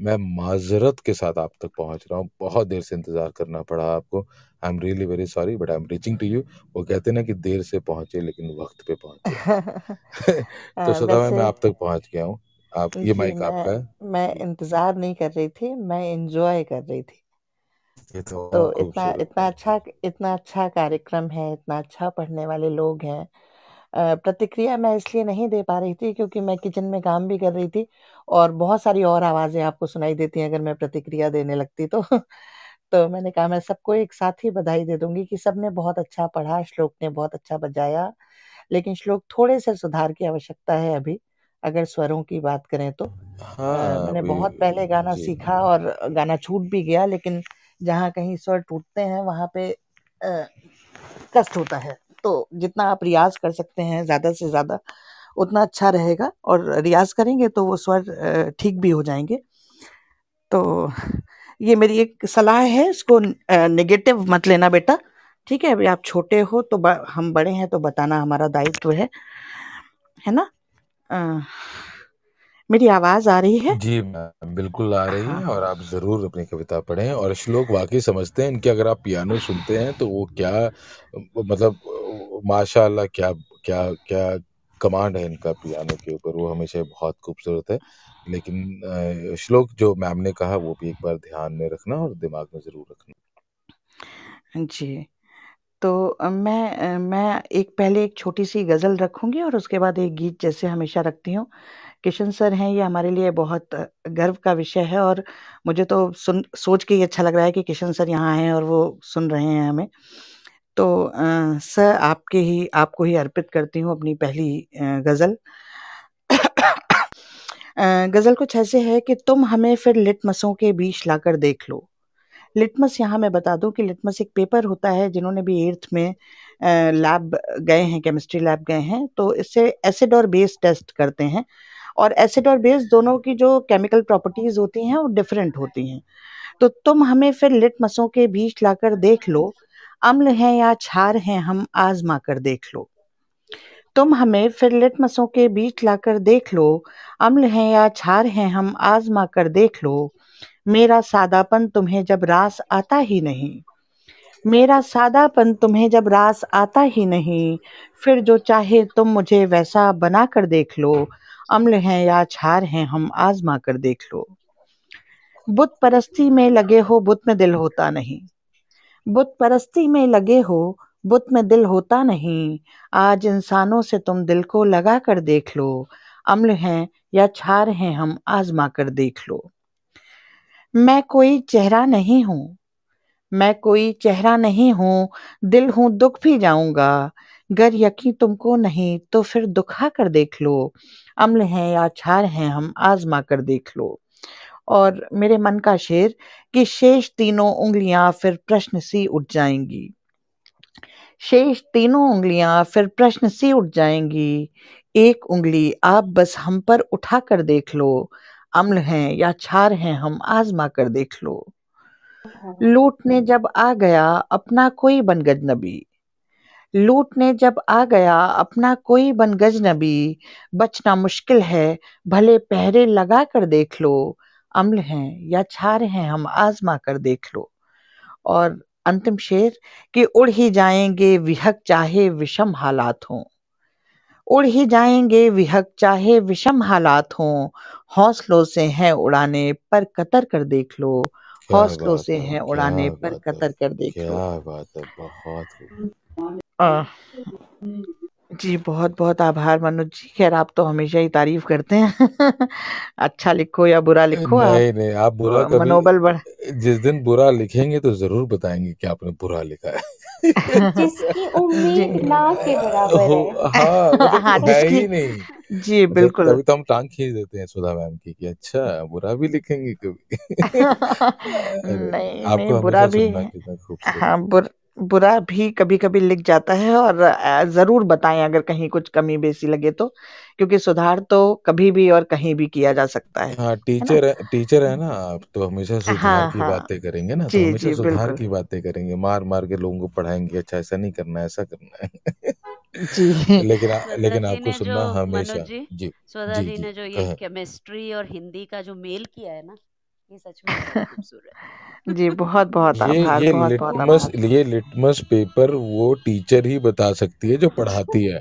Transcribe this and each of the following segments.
मैं माज़रत के साथ आप तक पहुँच रहा हूँ। बहुत देर से इंतज़ार करना पड़ा आपको। I am really very sorry but I am reaching to you. वो कहते हैं ना कि देर से पहुँचे लेकिन वक़्त पे पहुँचे। तो मैम वैसे मैं आप तक पहुँच गया हूँ। आप ये माइक आपका है। मैं इंतज़ार नहीं कर रही थी, मैं इंजॉय कर रही थी। ये तो तो इतना इतना अच्छा इतना अच्छा कार्यक्रम है, इतना अच्छा पढ़ने वाले लोग हैं। प्रतिक्रिया मैं इसलिए नहीं दे पा रही थी क्योंकि मैं किचन में काम भी कर रही थी और बहुत सारी और आवाज़ें आपको सुनाई देती हैं अगर मैं प्रतिक्रिया देने लगती तो। तो मैंने कहा मैं सबको एक साथ ही बधाई दे दूँगी कि सबने बहुत अच्छा पढ़ा, श्लोक ने बहुत अच्छा बजाया, लेकिन श्लोक थोड़े-से सुधार की आवश्यकता है अभी, अगर स्वरों की बात करें तो। हाँ, मैंने अभी बहुत पहले गाना। सीखा और गाना छूट भी गया लेकिन जहाँ कहीं स्वर टूटते हैं वहाँ पे कष्ट होता है। तो जितना आप रियाज़ कर सकते हैं ज़्यादा से ज़्यादा, उतना अच्छा रहेगा और रियाज़ करेंगे तो वो स्वर ठीक भी हो जाएँगे तो ये मेरी एक सलाह है इसको नेगेटिव मत लेना बेटा, ठीक है? अभी आप छोटे हो तो हम बड़े हैं तो बताना हमारा दायित्व है। है ना? अ, मेरी आवाज़ आ रही है? जी बिल्कुल आ रही हाँ, है और आप ज़रूर अपनी कविता पढ़ें और श्लोक वाक़ई समझते हैं इनके अगर आप पियानो सुनते हैं तो वो क्या मतलब माशाअल्लाह क्या क्या क्या कमांड है इनका पियानो के ऊपर, वो हमेशा बहुत खूबसूरत है। लेकिन श्लोक जो मैम ने कहा वो भी एक बार ध्यान में रखना और दिमाग में ज़रूर रखना। जी। तो मैं मैं एक पहले एक छोटी-सी गज़ल रखूँगी और उसके बाद एक गीत जैसे हमेशा रखती हूँ। किशन सर हैं ये हमारे लिए बहुत गर्व का विषय है और मुझे तो सुन सोच के ही अच्छा लग रहा है कि किशन सर यहाँ हैं और वो सुन रहे हैं हमें। तो अ, सर आपके ही आपको ही अर्पित करती हूँ अपनी पहली गज़ल। गज़ल कुछ ऐसे है कि तुम हमें फिर लिटमसों के बीच लाकर देख लो। लिटमस यहाँ मैं बता दूँ कि लिटमस एक पेपर होता है जिन्होंने भी 8th में लैब गए हैं, केमिस्ट्री लैब गए हैं, तो इससे एसिड और बेस टेस्ट करते हैं और एसिड और बेस दोनों की जो केमिकल प्रॉपर्टीज़ होती हैं, वो डिफरेंट होती हैं। तो तुम हमें फिर लिटमसों के बीच लाकर देख लो, अम्ल हैं या क्षार हैं हम आज़मा कर देख लो। तुम हमें फिर लिटमसों के बीच लाकर देख लो, अम्ल हैं या क्षार हैं हम आज़मा कर देख लो। मेरा सादापन तुम्हें जब रास आता ही नहीं मेरा सादापन तुम्हें जब रास आता ही नहीं, फिर जो चाहे तुम मुझे वैसा बना कर देख लो, अम्ल हैं या क्षार हैं हम आज़मा कर देख लो। बुत परस्ती में लगे हो बुत में दिल होता नहीं, बुत परस्ती में लगे हो बुत में दिल होता नहीं, आज इंसानों से तुम दिल को लगा कर देख लो, अम्ल हैं या क्षार हैं हम आज़मा कर देख लो। मैं कोई चेहरा नहीं हूँ मैं कोई चेहरा नहीं हूँ, दिल हूँ दुख भी जाऊँगा। गर यकीन तुमको नहीं तो फिर दुखा कर देख लो, अम्ल हैं या क्षार हैं हम आज़मा कर देख लो। और मेरे मन का शेर कि शेष तीनों उंगलियाँ फिर प्रश्न सी उठ जाएँगी। शेष तीनों उंगलियाँ फिर प्रश्न सी उठ जाएँगी। एक उंगली आप बस हम पर उठा कर देख लो, अम्ल हैं या छार हैं हम आज़मा कर देख लो। लूटने जब आ गया अपना कोई बन गजनबी लूटने जब आ गया अपना कोई बन गजनबी बचना मुश्किल है भले पहरे लगा कर देख लो। अम्ल हैं या क्षार हैं हम आज़मा कर देख लो और अंतिम शेर कि उड़ ही जाएँगे विहक चाहे विषम हालात हों उड़ ही जाएँगे विहक चाहे विषम हालात हों, हौसलों से हैं उड़ाने पर कतर कर देख लो, हौसलों से है! हैं उड़ाने पर कतर कर देख लो। क्या बात है! बहुत जी बहुत-बहुत आभार मनोज जी, ख़ैर आप तो हमेशा ही तारीफ़ करते हैं। अच्छा लिखो या बुरा लिखो आप नहीं, नहीं, आप बुरा अ, कभी मनोबल बढ़ जिस दिन बुरा लिखेंगे तो ज़रूर बताएँगे कि आपने बुरा लिखा है। जिसकी जी। उम्मीद ना के बराबर हो हाँ, मतलब हाँ, है जिसकी ही नहीं। जी, मतलब बिल्कुल। तभी तो हम टाँग खींच देते हैं सुधा मैम की कि अच्छा बुरा भी लिखेंगी कभी। अरे नहीं, नहीं आपको बुरा हमेशा भी सुनना कितना खूबसूरत हाँ, बुर बुरा भी कभी-कभी लिख जाता है और ज़रूर बताएँ अगर कहीं कुछ कमी-बेसी लगे तो, क्योंकि सुधार तो कभी भी और कहीं भी किया जा सकता है। हाँ, है ना? टीचर है टीचर है ना आप, तो हमेशा सुधार हाँ, की हाँ। बातें करेंगे ना, तो जी, हमेशा जी, सुधार बिल्कुल। की बातें करेंगे, मार-मार के लोगों को पढ़ाएँगे अच्छा ऐसा नहीं करना है, ऐसा करना है। जी। लेकिन स्वदा लेकिन जी आपको ने जो सुनना मनोज हमेशा जी जी, जी, जी जी, ने जो ये कहें। केमिस्ट्री और हिंदी का जो मेल किया है ना, ये सच में खूबसूरत जी बहुत बहुत ये आभार ये बहुत बहुत लिटमस आभार ये लिटमस पेपर वो टीचर ही बता सकती है जो पढ़ाती है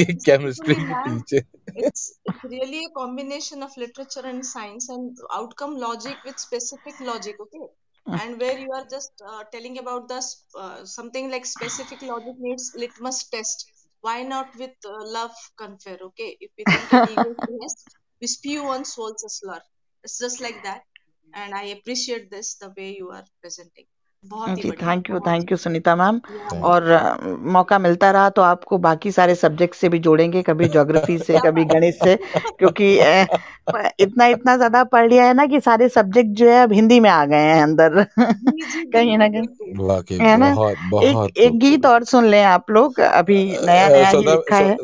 ये केमिस्ट्री की teacher It's it's really a combination of literature and science and outcome logic with specific logic, okay? And where you are just uh, telling about the uh, something like specific logic needs litmus test. Why not with uh, love confer, okay? If we think ego we spew on souls a slur. It's just like that. And I appreciate this the way you are presenting. Ji thank you thank you Sunita ma'am और अ, मौका मिलता रहा तो आपको बाकी सारे subject से भी जोड़ेंगे कभी ज्योग्राफी से कभी गणित से क्योंकि इतना इतना ज़्यादा पढ़ लिया है ना कि सारे सब्जेक्ट जो है अब हिंदी में आ गए हैं अंदर। कहीं ना कहीं। है ना? एक एक गीत और सुन लें आप लोग अभी नया नया ही लिखा है।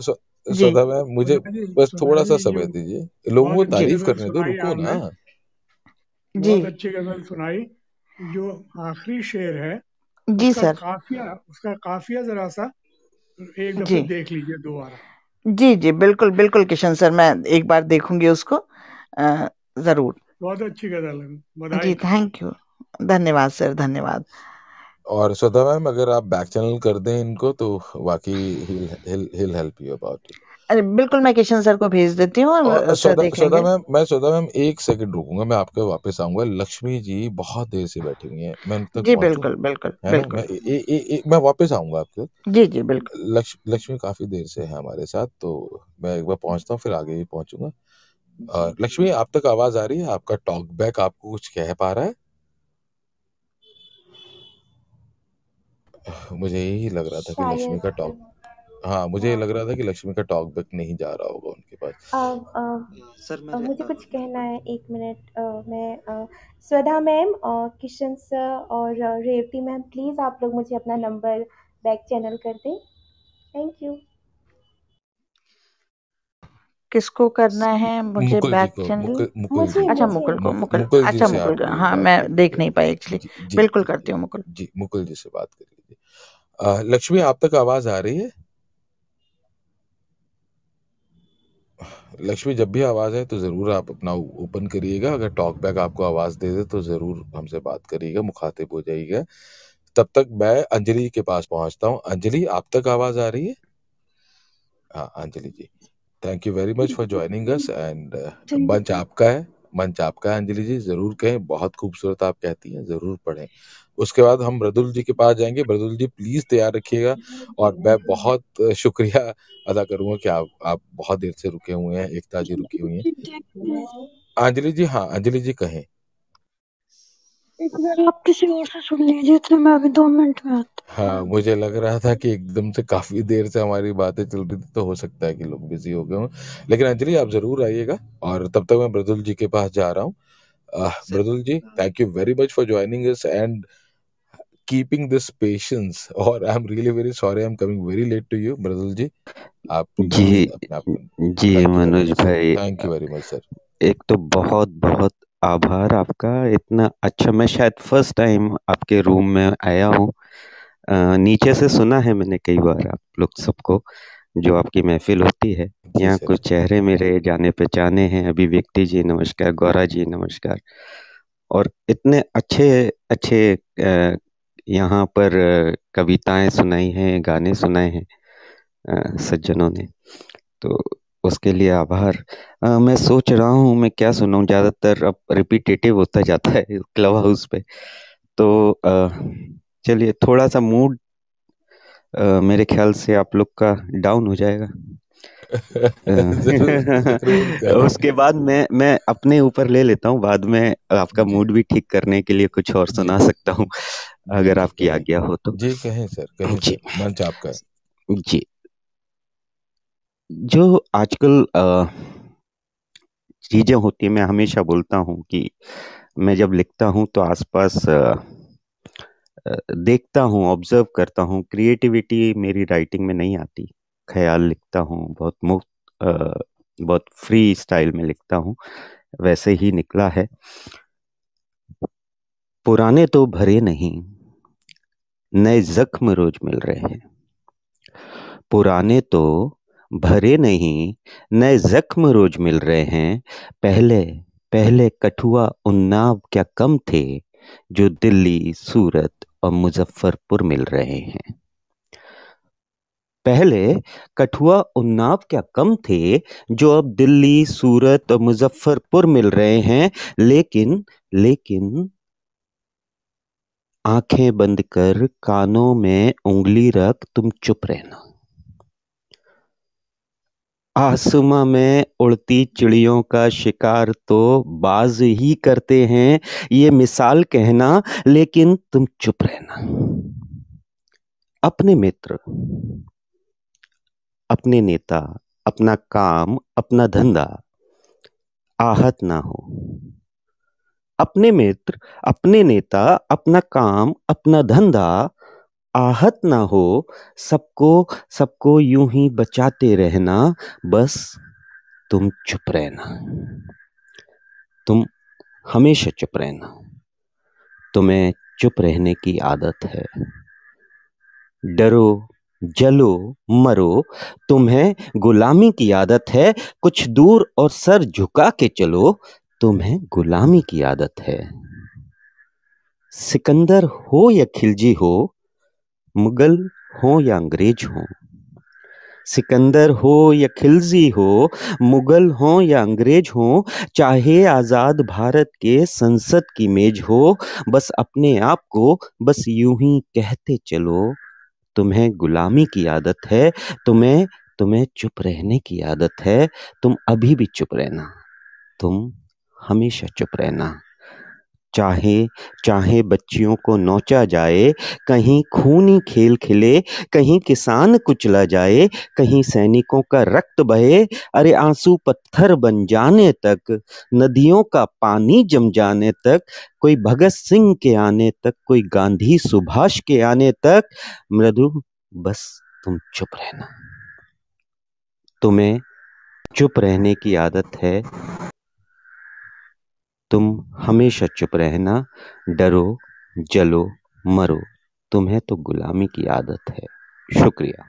सौदा मैम मुझे बस थोड़ा सा समय दीजिए। लोगों को तारीफ़ करने दो रुको ना। जी। बहुत अच्छी गज़ल सुनाई जो आखिरी शेर है जी सर। काफिया उसका काफिया जरा सा एक दफे देख लीजिए दोबारा। जी जी बिल्कुल बिल्कुल किशन सर मैं एक बार देखूँगी उसको अ, ज़रूर। बहुत अच्छी गज़ल है जी थैंक यू। धन्यवाद सर धन्यवाद। और सौदा मैम अगर आप बैक चैनल कर दें इनको तो वाकई will help you about it अरे बिल्कुल मैं किशन सर को भेज देती हूँ सौदा मैम मैं सौदा मैम एक सेकंड रुकूँगा मैं आपके वापस आऊँगा। लक्ष्मी जी बहुत देर से बैठी हुई हैं। मैं तक जी बिल्कुल बिल्कुल बिल्कुल। मैं ए, ए, ए, मैं वापस आऊँगा आपके। जी जी बिल्कुल। लक्ष्मी लक्ष्मी काफ़ी देर से है हमारे साथ तो मैं एक बार पहुँचता हूँ फिर आगे भी पहुंचूँगा। लक्ष्मी आप तक आवाज़ आ रही है? आपका टॉक बैक आपको कुछ कह पा रहा है? मुझे यही लग रहा था कि लक्ष्मी का टॉक हाँ मुझे ये हाँ लग रहा था कि लक्ष्मी का टॉक बैक नहीं जा रहा होगा उनके पास। अ, अ, सर अ, मेरे मुझे अ, कुछ कहना है एक मिनट अ, मैं अ, स्वधा मैम और किशन सर और अ, रेवती मैम प्लीज़ आप लोग मुझे अपना नंबर बैक चैनल कर दें। Thank you. किसको करना है मुझे मुकुल जी बैक को चैनल? मुकुल मुकुल मुझे अच्छा मुकुल को मुक, मुकुल मुकुल जी अच्छा से मुकुल आप का हाँ मैं देख नहीं पाई एक्चुअली जी बिल्कुल करती हूँ मुकुल। जी मुकुल जी से बात कर लीजिए लक्ष्मी आप तक आवाज़ आ रही है? लक्ष्मी जब भी आवाज़ आए तो ज़रूर आप अपना ओपन करिएगा। अगर टॉक बैक आपको आवाज़ दे दे तो ज़रूर हमसे बात करिएगा मुखातिब हो जाइएगा। तब तक मैं अंजलि के पास पहुँचता हूँ। अंजलि आप तक आवाज़ आ रही है? हाँ Anjali ji. Thank you very much for joining us and मंच आपका है मंच आपका है अंजलि जी। ज़रूर कहें बहुत खूबसूरत आप कहती हैं ज़रूर पढ़ें। उसके बाद हम मृदुल जी के पास जाएँगे। मृदुल जी प्लीज़ तैयार रखिएगा। और मैं बहुत शुक्रिया अदा करूँगा कि आप आप बहुत देर से रुके हुए हैं एकता जी रुकी हुई हैं। अंजलि जी हाँ अंजलि जी कहें। आप किसी और से सुन लीजिए तो मैं अभी दो मिनट में आती हाँ। मुझे लग रहा था कि एकदम से काफ़ी देर से हमारी बातें चल रही थी तो हो सकता है कि लोग बिज़ी हो गए हों। लेकिन अंजलि आप ज़रूर आइएगा और तब तक मैं मृदुल जी के पास जा रहा हूँ। Mridul ji thank you very much for joining and keeping this patience और I am really very sorry I am coming very late to you Mridul ji आप जी जी मनोज भाई thank you very much sir एक तो बहुत बहुत आभार आपका। इतना अच्छा मैं शायद फ़र्स्ट टाइम आपके रूम में आया हूँ। नीचे से सुना है मैंने कई बार आप लोग सबको जो आपकी महफिल होती है। यहाँ कुछ चेहरे मेरे जाने पहचाने हैं। अभिव्यक्ति जी नमस्कार गौरा जी नमस्कार। और इतने अच्छे अच्छे यहाँ पर कविताएँ सुनाई हैं, गाने सुनाए हैं सज्जनों ने। तो उसके लिए आभार। मैं सोच रहा हूँ मैं क्या सुनाऊँ? ज़्यादातर अब रिपीटेटिव होता जाता है क्लब हाउस पे। तो चलिए थोड़ा सा मूड मेरे ख्याल से आप लोग का डाउन हो जाएगा। उसके बाद मैं मैं अपने ऊपर ले लेता हूँ बाद में आपका मूड भी ठीक करने के लिए कुछ और सुना सकता हूँ अगर आपकी आज्ञा हो तो। जी कहें सर कहें जी। मंच आपका जी। जो आजकल चीज़ें होती है मैं हमेशा बोलता हूँ कि मैं जब लिखता हूँ तो आसपास देखता हूँ ऑब्ज़र्व करता हूँ क्रिएटिविटी मेरी राइटिंग में नहीं आती। ख्याल लिखता हूँ, बहुत मुफ़्त बहुत फ्री स्टाइल में लिखता हूँ, वैसे ही निकला है। पुराने तो भरे नहीं, नए जख्म रोज मिल रहे हैं। पुराने तो भरे नहीं, नए जख्म रोज मिल रहे हैं। पहले पहले कठुआ उन्नाव क्या कम थे, जो दिल्ली, सूरत और मुजफ्फरपुर मिल रहे हैं। पहले कठुआ उन्नाव क्या कम थे, जो अब दिल्ली, सूरत और मुजफ्फरपुर मिल रहे हैं, लेकिन लेकिन आँखें बंद कर कानों में उंगली रख तुम चुप रहना। आसमां में उड़ती चिड़ियों का शिकार तो बाज ही करते हैं, ये मिसाल कहना, लेकिन तुम चुप रहना। अपने मित्र अपने नेता, अपना काम, अपना धंधा, आहत ना हो। अपने मित्र, अपने नेता, अपना काम, अपना धंधा आहत ना हो, सबको सबको यूँ ही बचाते रहना, बस तुम चुप रहना। तुम हमेशा चुप रहना। तुम्हें चुप रहने की आदत है। डरो जलो, मरो, तुम्हें गुलामी की आदत है, कुछ दूर और सर झुका के चलो, तुम्हें गुलामी की आदत है। सिकंदर हो या खिलजी हो, मुगल हो या अंग्रेज़ हो। सिकंदर हो या खिलजी हो, मुगल हो या अंग्रेज़ हो, चाहे आज़ाद भारत के संसद की मेज हो, बस अपने आप को बस यूँ ही कहते चलो। तुम्हें गुलामी की आदत है, तुम्हें तुम्हें चुप रहने की आदत है, तुम अभी भी चुप रहना, तुम हमेशा चुप रहना। चाहे चाहे बच्चियों को नोचा जाए, कहीं खूनी खेल खिले, कहीं किसान कुचला जाए, कहीं सैनिकों का रक्त बहे, अरे आँसू पत्थर बन जाने तक, नदियों का पानी जम जाने तक, कोई भगत सिंह के आने तक, कोई गांधी सुभाष के आने तक, मृदु, बस तुम चुप रहना। तुम्हें चुप रहने की आदत है। तुम हमेशा चुप रहना, डरो, जलो, मरो। तुम्हें तो गुलामी की आदत है। शुक्रिया।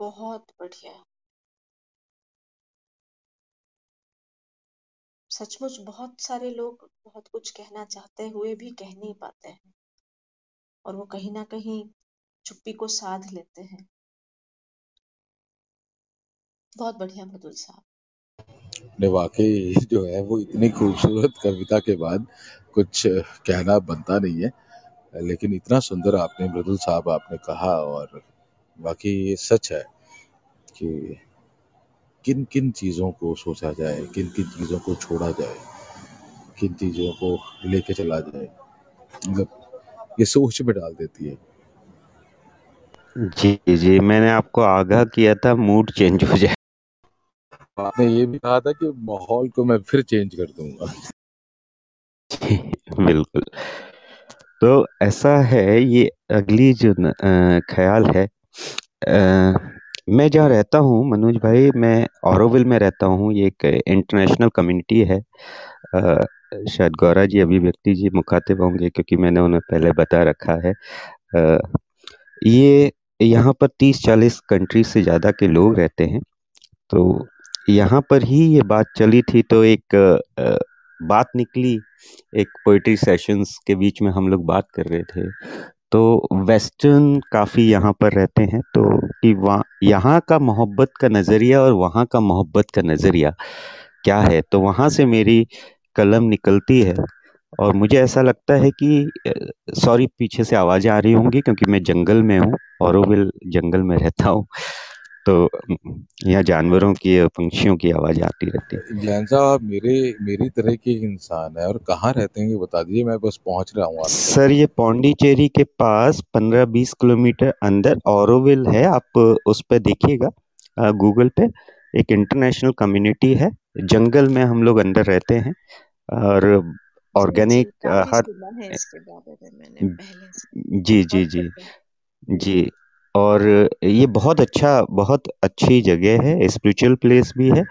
बहुत बढ़िया। सचमुच बहुत सारे लोग बहुत कुछ कहना चाहते हुए भी कह नहीं पाते हैं और वो कहीं ना कहीं चुप्पी को साध लेते हैं। बहुत बढ़िया मृदुल साहब ने वाकई जो है वो इतनी खूबसूरत कविता के बाद कुछ कहना बनता नहीं है लेकिन इतना सुंदर आपने मृदुल साहब आपने कहा और बाकी ये सच है कि किन किन चीज़ों को सोचा जाए किन किन चीज़ों को छोड़ा जाए किन चीज़ों को लेके चला जाए मतलब ये सोच में डाल देती है। जी जी मैंने आपको आगाह किया था मूड चेंज हो जाए। आपने ये भी कहा था कि माहौल को मैं फिर चेंज कर दूँगा। बिल्कुल। तो ऐसा है ये अगली जो न, अ, ख्याल है अ, मैं जहाँ रहता हूँ मनोज भाई मैं औरोविल में रहता हूँ ये एक इंटरनेशनल कम्युनिटी है। अ, शायद गौरा जी अभिव्यक्ति जी मुखातिब होंगे क्योंकि मैंने उन्हें पहले बता रखा है। अ, ये यहाँ पर तीस चालीस कंट्री से ज़्यादा के लोग रहते हैं तो यहाँ पर ही ये बात चली थी तो एक बात निकली। एक पोइट्री सेशंस के बीच में हम लोग बात कर रहे थे। तो वेस्टर्न काफ़ी यहाँ पर रहते हैं तो कि वहाँ, यहाँ का मोहब्बत का नज़रिया और वहाँ का मोहब्बत का नज़रिया क्या है? तो वहाँ से मेरी कलम निकलती है और मुझे ऐसा लगता है कि सॉरी पीछे से आवाज़ें आ रही होंगी क्योंकि मैं जंगल में हूँ औरोविल जंगल में रहता हूँ। तो यहाँ जानवरों की पंछियों की आवाज़ आती रहती है। जैन साहब आप मेरे मेरी तरह के इंसान है और कहाँ रहते हैं ये बता दीजिए मैं बस पहुँच रहा हूँ सर ये पौंडीचेरी के पास पंद्रह बीस किलोमीटर अंदर औरोविल है आप उस पर देखिएगा गूगल पे। एक इंटरनेशनल कम्युनिटी है जंगल में हम लोग अंदर रहते हैं और ऑर्गेनिक हर जी जी जी जी। और ये बहुत अच्छा बहुत अच्छी जगह है स्पिरिचुअल प्लेस भी है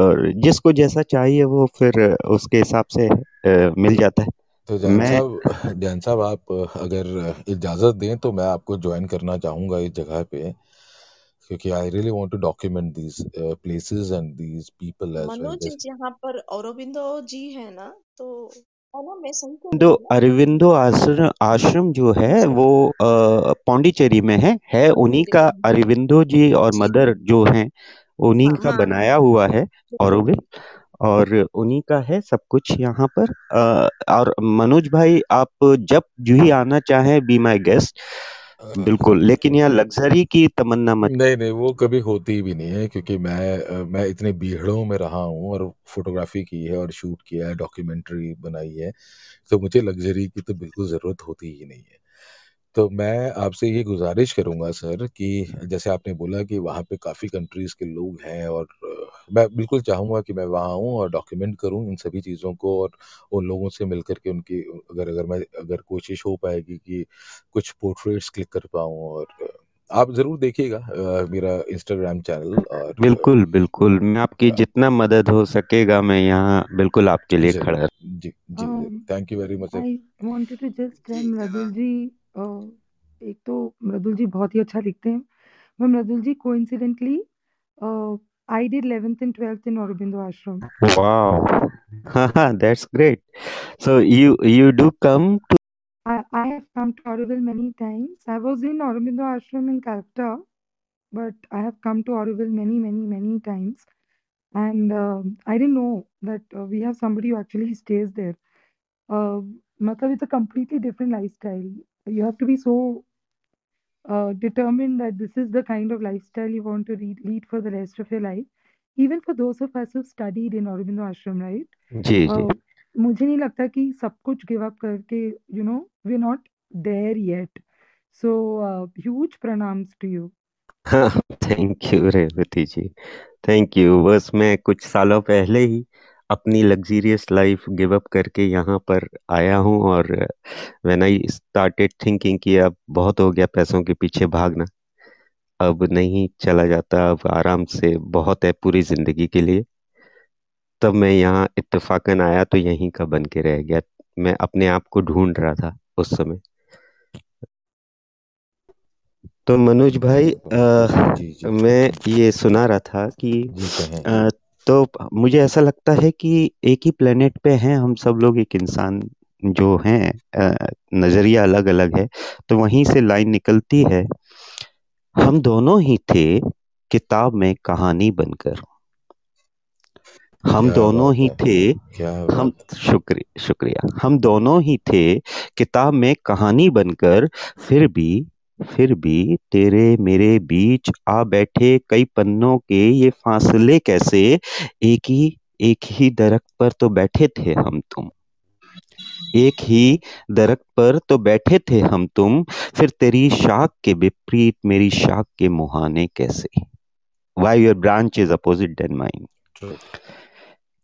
और जिसको जैसा चाहिए वो फिर उसके हिसाब से मिल जाता है। तो जैन मैं साहब जैन साहब आप अगर इजाज़त दें तो मैं आपको ज्वाइन करना चाहूँगा इस जगह पे क्योंकि I really want to document these places and these people as well Manoj ji जैसे यहाँ पर औरोबिंदो जी है ना तो अरविंदो हूँ ना अरविंदो आश्रम आश्रम जो है वो पौंडीचेरी में है। है उन्हीं का अरविंदो जी और मदर जो हैं उन्हीं हाँ का हाँ। बनाया हुआ है और ऑरोविल और उन्हीं का है सब कुछ यहाँ पर। अ, और मनोज भाई आप जब भी आना चाहें बी माई गेस्ट बिल्कुल, लेकिन यहाँ लग्जरी की तमन्ना मत नहीं नहीं, वो कभी होती भी नहीं है, क्योंकि मैं मैं इतने भीड़ों में रहा हूँ और फोटोग्राफी की है और शूट किया है, डॉक्यूमेंट्री बनाई है तो मुझे लग्जरी की तो बिल्कुल ज़रूरत होती ही नहीं है। तो मैं आपसे ये गुजारिश करूँगा सर कि जैसे आपने बोला कि वहाँ पे काफ़ी कंट्रीज़ के लोग हैं और मैं बिल्कुल चाहूँगा कि मैं वहाँ आऊँ और डॉक्यूमेंट करूँ इन सभी चीज़ों को और उन लोगों से मिल कर के उनकी अगर अगर मैं अगर कोशिश हो पाएगी कि कुछ पोर्ट्रेट्स क्लिक कर पाऊँ और आप ज़रूर देखिएगा मेरा इंस्टाग्राम चैनल और बिल्कुल बिल्कुल। मैं आपकी जितना मदद हो सकेगा मैं यहाँ बिल्कुल आपके लिए खड़ा जी जी thank you very much I wanted to just tell Mridul ji uh, एक तो मृदुल जी बहुत ही अच्छा लिखते हैं मैं Mridul ji coincidentally I did 11th and 12th in Aurobindo Ashram. wow that's great so you you do come to I, I have come to Auroville many times. I was in Aurobindo Ashram in Calcutta, but I have come to Auroville many, many, many times. And um I didn't know that uh, we have somebody who actually stays there. Uh, matlab it's a completely different lifestyle. You have to be so uh, determined that this is the kind of lifestyle you want to lead, lead for the rest of your life. Even for those of us who studied in Aurobindo Ashram, right? जी uh, जी Uh, मुझे नहीं लगता कि सब कुछ give up करके you know we are not there yet so huge प्रणाम्स to you हाँ thank you Revati ji thank you बस मैं कुछ सालों पहले ही अपनी लग्जीरियस लाइफ गिव अप करके यहाँ पर आया हूँ और व्हेन आई स्टार्टेड थिंकिंग कि अब बहुत हो गया पैसों के पीछे भागना अब नहीं चला जाता अब आराम से बहुत है पूरी ज़िंदगी के लिए तब मैं यहाँ इत्तेफाकन आया तो यहीं का बन के रह गया। मैं अपने आप को ढूंढ रहा था उस समय। तो मनोज भाई अ, जी जी। मैं ये सुना रहा था कि तो मुझे ऐसा लगता है कि एक ही प्लेनेट पे हैं हम सब लोग एक इंसान जो हैं नज़रिया अलग अलग है तो वहीं से लाइन निकलती है। हम दोनों ही थे किताब में कहानी बनकर। हम दोनों ही थे हम शुक्रिया शुक्रिया। हम दोनों ही थे किताब में कहानी बनकर फिर भी फिर भी तेरे मेरे बीच आ बैठे कई पन्नों के ये फासले कैसे? एक ही एक ही दरख्त पर तो बैठे थे हम तुम। एक ही दरख्त पर तो बैठे थे हम तुम। फिर तेरी शाख के विपरीत मेरी शाख के मुहाने कैसे? Why your branch is opposite mine true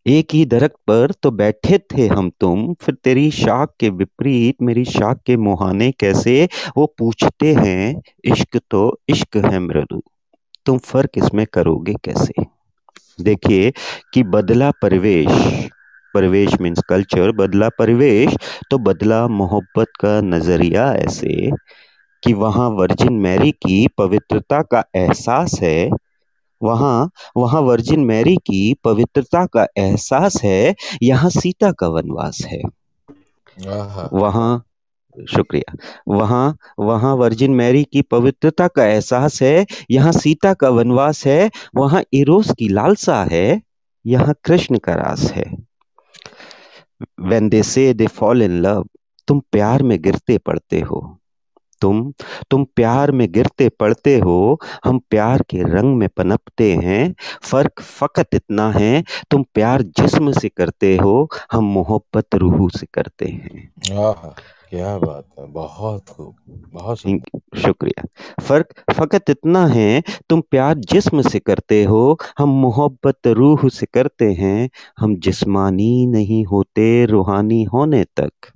एक ही दरख्त पर तो बैठे थे हम तुम। फिर तेरी शाख के विपरीत, मेरी शाख के मुहाने कैसे? वो पूछते हैं, इश्क तो इश्क है मृदु। तुम फ़र्क इसमें करोगे कैसे? देखिए कि बदला परिवेश परिवेश मीन्स कल्चर बदला परिवेश तो बदला मोहब्बत का नज़रिया ऐसे कि वहाँ वर्जिन मैरी की पवित्रता का एहसास है वहाँ वहाँ वर्जिन मैरी की पवित्रता का एहसास है यहाँ सीता का वनवास है। वहाँ। शुक्रिया। वहाँ वहाँ वर्जिन मैरी की पवित्रता का एहसास है यहाँ सीता का वनवास है वहाँ इरोस की लालसा है यहाँ कृष्ण का रास है। When दे से दे फॉल इन लव तुम प्यार में गिरते पड़ते हो। तुम तुम प्यार में गिरते पड़ते हो हम प्यार के रंग में पनपते हैं फ़र्क फकत इतना है तुम प्यार जिस्म से करते हो हम मोहब्बत रूह से करते हैं। आहा क्या बात है बहुत खूब बहुत शुक्रिया। फ़र्क फकत इतना है तुम प्यार जिस्म से करते हो हम मोहब्बत रूह से करते हैं हम जिस्मानी नहीं होते रूहानी होने तक।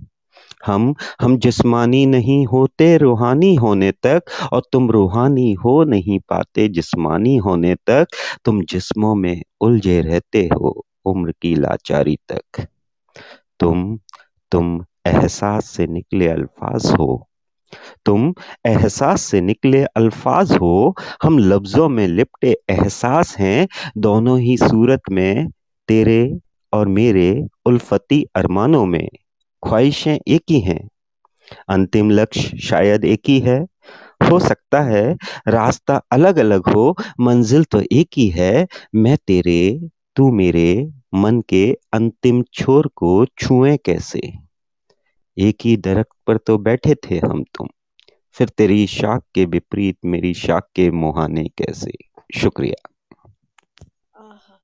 हम हम जिस्मानी नहीं होते, रूहानी होने तक, और तुम रूहानी हो नहीं पाते, जिस्मानी होने तक, तुम जिस्मों में उलझे रहते हो, उम्र की लाचारी तक। तुम तुम एहसास से निकले अल्फाज हो। तुम एहसास से निकले अल्फाज हो। हम लफ्जों में लिपटे एहसास हैं। दोनों ही सूरत में, तेरे और मेरे उल्फती अरमानों में। ख्वाहिशें एक ही हैं। अंतिम लक्ष्य शायद एक ही है। हो सकता है रास्ता अलग अलग हो, मंजिल तो एक ही है। मैं तेरे, तू मेरे, मन के अंतिम छोर को छुए कैसे? एक ही दरख्त पर तो बैठे थे हम तुम। फिर तेरी शाख के विपरीत मेरी शाख के मुहाने कैसे? शुक्रिया। आहा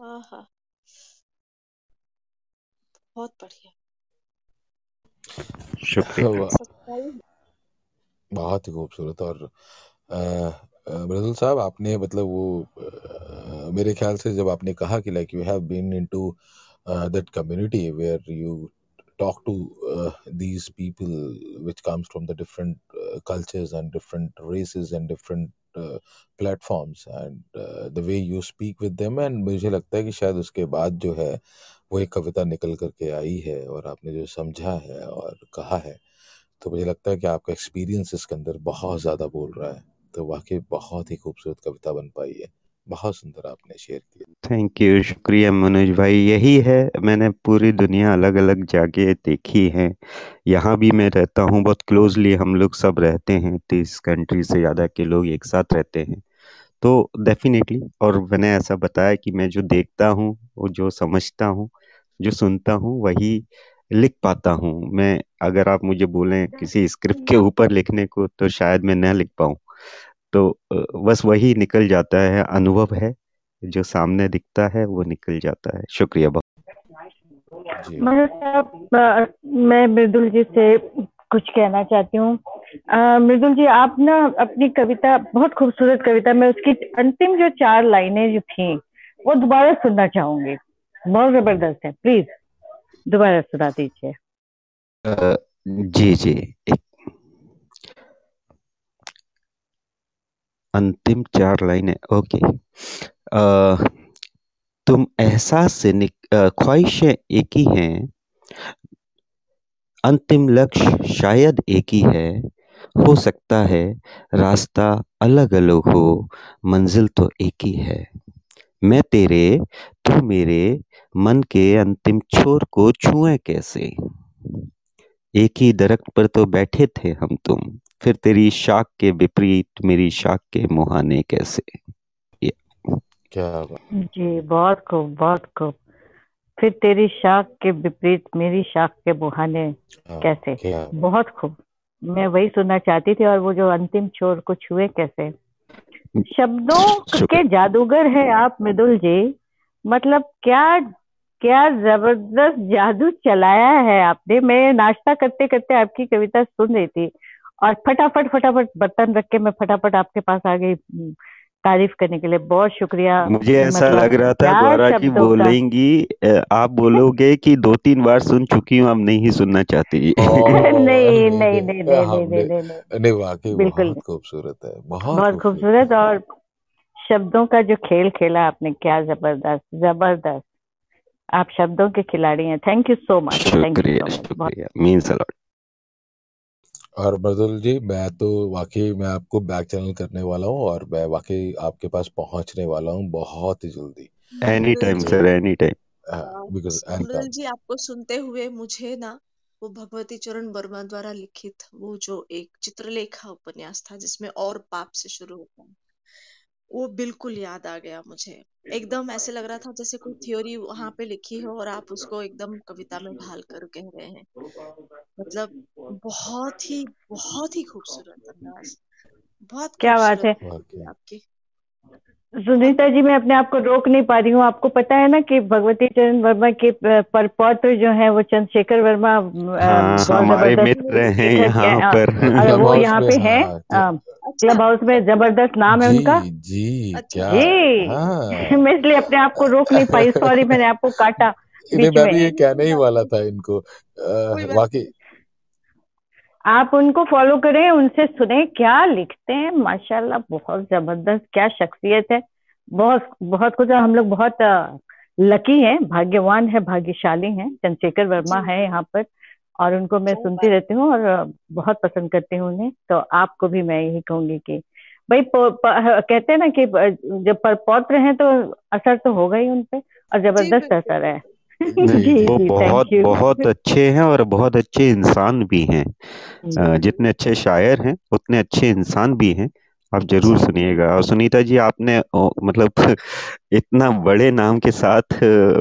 आहा। बहुत बढ़िया। बहुत ही खूबसूरत और साहब आपने मतलब वो आ, मेरे ख्याल से जब आपने कहा कि like you have been into that community where you talk to these people which comes from the different cultures and different races and different platforms and the way you speak with them and मुझे लगता है कि शायद उसके बाद जो है वो एक कविता निकल करके आई है और आपने जो समझा है और कहा है तो मुझे लगता है कि आपका एक्सपीरियंस इसके अंदर बहुत ज़्यादा बोल रहा है। तो वाकई बहुत ही खूबसूरत कविता बन पाई है। बहुत सुंदर आपने शेयर किया। थैंक यू शुक्रिया मनोज भाई। यही है, मैंने पूरी दुनिया अलग अलग जगह देखी है। यहाँ भी मैं रहता हूँ, बहुत क्लोजली हम लोग सब रहते हैं। तीस कंट्री से ज़्यादा के लोग एक साथ रहते हैं। तो डेफिनेटली और मैंने ऐसा बताया कि मैं जो देखता हूँ, वो जो समझता हूँ जो सुनता हूँ वही लिख पाता हूँ। मैं अगर आप मुझे बोलें किसी स्क्रिप्ट के ऊपर लिखने को तो शायद मैं न लिख पाऊँ। तो बस वही निकल जाता है अनुभव है जो सामने दिखता है वो निकल जाता है। शुक्रिया बहुत। साहब मैं मृदुल जी से कुछ कहना चाहती हूँ। मृदुल जी आप ना अपनी कविता बहुत खूबसूरत कविता में उसकी अंतिम जो चार लाइनें जो थी वो दोबारा सुनना चाहूँगी। बहुत ज़बरदस्त है प्लीज़ दोबारा सुना दीजिए। जी जी अंतिम चार लाइनें ओके। अ, तुम एहसास से ख्वाहिशें एक ही हैं अंतिम लक्ष्य शायद एक ही है हो सकता है रास्ता अलग अलग हो मंजिल तो एक ही है। मैं तेरे तू मेरे मन के अंतिम छोर को छुए कैसे? एक ही दरख्त पर तो बैठे थे हम तुम। फिर तेरी शाख के विपरीत मेरी शाख के मुहाने कैसे? क्या बात। जी बहुत खूब बहुत खूब। फिर तेरी शाख के विपरीत मेरी शाख के बुहाने हाँ, कैसे? क्या बात। बहुत खूब। मैं वही सुनना चाहती थी और वो जो अंतिम छोर को छुए कैसे? शब्दों के जादूगर है आप मृदुल जी। मतलब क्या क्या ज़बरदस्त जादू चलाया है आपने। मैं नाश्ता करते करते आपकी कविता सुन रही थी और फटाफट फटाफट बर्तन रख के मैं फटाफट आपके पास आ गई हम्म, तारीफ़ करने के लिए। बहुत शुक्रिया। मुझे ऐसा मतलब लग रहा था गौरा जी बोलेंगी आप बोलोगे कि दो तीन बार सुन चुकी हूँ अब नहीं सुनना चाहती। नहीं नहीं नहीं नहीं नहीं नहीं वाकई बिल्कुल। खूबसूरत है बहुत खूबसूरत और शब्दों का जो खेल खेला आपने क्या ज़बरदस्त ज़बरदस्त। आप शब्दों के खिलाड़ी हैं। Thank you so much thank शुक्रिया और मृदुल जी मैं तो वाकई मैं आपको बैक चैनल करने वाला हूँ और मैं वाकई आपके पास पहुँचने वाला हूँ बहुत ही जल्दी। Any time ji sir any time because Mridul ji आपको सुनते हुए मुझे ना वो भगवती चरण वर्मा द्वारा लिखित वो जो एक चित्रलेखा उपन्यास था जिसमें और पाप से शुरू होता है। वो बिल्कुल याद आ गया मुझे। एकदम ऐसे लग रहा था जैसे कोई थ्योरी वहाँ पे लिखी हो और आप उसको एकदम कविता में ढाल कर कह रहे हैं। मतलब बहुत ही बहुत ही खूबसूरत अंदाज। बहुत क्या बात खूबसूरत है। कृति आपकी। सुनीता जी मैं अपने आप को रोक नहीं पा रही हूँ। आपको पता है ना कि भगवती चरण वर्मा के परपौत्र जो है वो चंद्रशेखर वर्मा हाँ हमारे मित्र हैं। यहाँ पर और वो यहाँ पे हैं क्लब हाउस में ज़बरदस्त नाम है उनका। जी क्या जी। हाँ। मैं इसलिए अपने आप को रोक नहीं पाई सॉरी मैंने आपको काटा मैं भी ये नहीं कहने ही वाला था इनको। वाकई आप उनको फॉलो करें उनसे सुने क्या लिखते हैं? माशाल्लाह बहुत ज़बरदस्त क्या शख्सियत है। बहुत बहुत कुछ हम लोग बहुत लकी हैं भाग्यवान है भाग्यशाली हैं। चंद्रशेखर वर्मा है यहाँ पर और उनको मैं सुनती रहती हूँ और बहुत पसंद करती हूँ उन्हें। तो आपको भी मैं यही कहूँगी कि भाई प, प, कहते हैं ना कि जब पर पौत्र हैं तो असर तो होगा ही उन पे और ज़बरदस्त असर है। नहीं वो बहुत बहुत अच्छे हैं और बहुत अच्छे इंसान भी हैं। जितने अच्छे शायर हैं उतने अच्छे इंसान भी हैं। आप ज़रूर सुनिएगा। और सुनीता जी आपने ओ, मतलब इतना बड़े नाम के साथ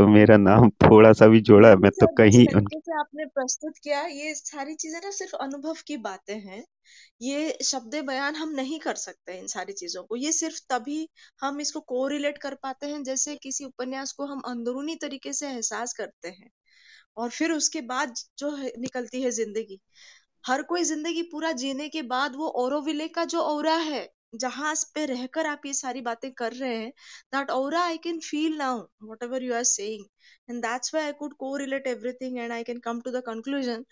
मेरा नाम थोड़ा सा भी जोड़ा मैं तो कहीं उन से आपने प्रस्तुत किया। ये सारी चीज़ें ना सिर्फ़ अनुभव की बातें हैं। ये शब्द बयान हम नहीं कर सकते इन सारी चीज़ों को। ये सिर्फ़ तभी हम इसको कोरिलेट कर पाते हैं जैसे किसी उपन्यास को हम अंदरूनी तरीके से एहसास करते हैं और फिर उसके बाद जो है, निकलती है ज़िंदगी। हर कोई ज़िंदगी पूरा जीने के बाद वो ओरोविले का जो ओरा है जहाँ पे रहकर आप ये सारी बातें कर रहे हैं I can feel now whatever you are saying and that's why I could को relate everything and I can come to the conclusion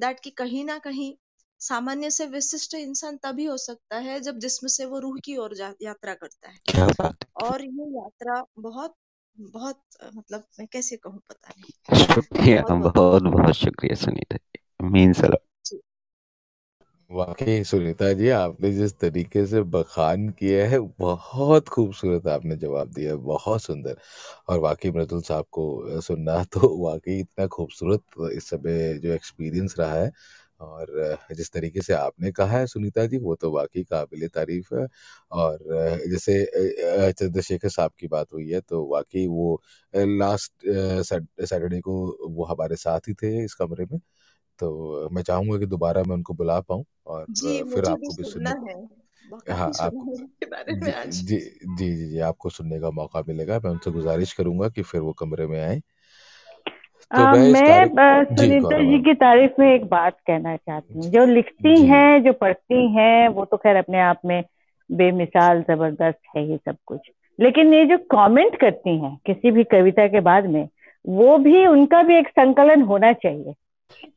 that कि कहीं ना कहीं सामान्य से विशिष्ट इंसान तभी हो सकता है जब जिस्म से वो रूह की ओर यात्रा करता है। क्या बात और ये यात्रा बहुत बहुत मतलब मैं कैसे कहूँ पता नहीं। शुक्रिया बहुत बहुत। बहुत बहुत शुक्रिया सुनीता मीन्स अ वाकई सुनीता जी, आपने जिस तरीके से बखान किया है, बहुत खूबसूरत आपने जवाब दिया है, बहुत सुंदर। और वाकई मृदुल साहब को सुनना तो वाकई इतना खूबसूरत इस समय जो एक्सपीरियंस रहा है। और जिस तरीके से आपने कहा है सुनीता जी, वो तो वाकई काबिल तारीफ़ है। और जैसे चंद्रशेखर साहब की बात हुई है तो वाकई वो लास्ट सैटरडे को वो हमारे साथ ही थे इस कमरे में। तो मैं चाहूँगा कि दोबारा मैं उनको बुला पाऊँ और जी फिर मुझे भी आपको भी सुनना सुनने है। हाँ सुना आपको है उनके बारे में जी आज। जी जी जी जी आपको सुनने का मौका मिलेगा। मैं उनसे गुजारिश करूँगा कि फिर वो कमरे में आए। तो आ, मैं इस जी सुनीता गौरव जी की तारीफ़ में एक बात कहना चाहती हूँ। जो लिखती जी। हैं जो पढ़ती हैं वो तो खैर अपने आप में बेमिसाल ज़बरदस्त है ये सब कुछ। लेकिन ये जो कमेंट करती हैं किसी भी कविता के बाद में वो भी उनका भी एक संकलन होना चाहिए।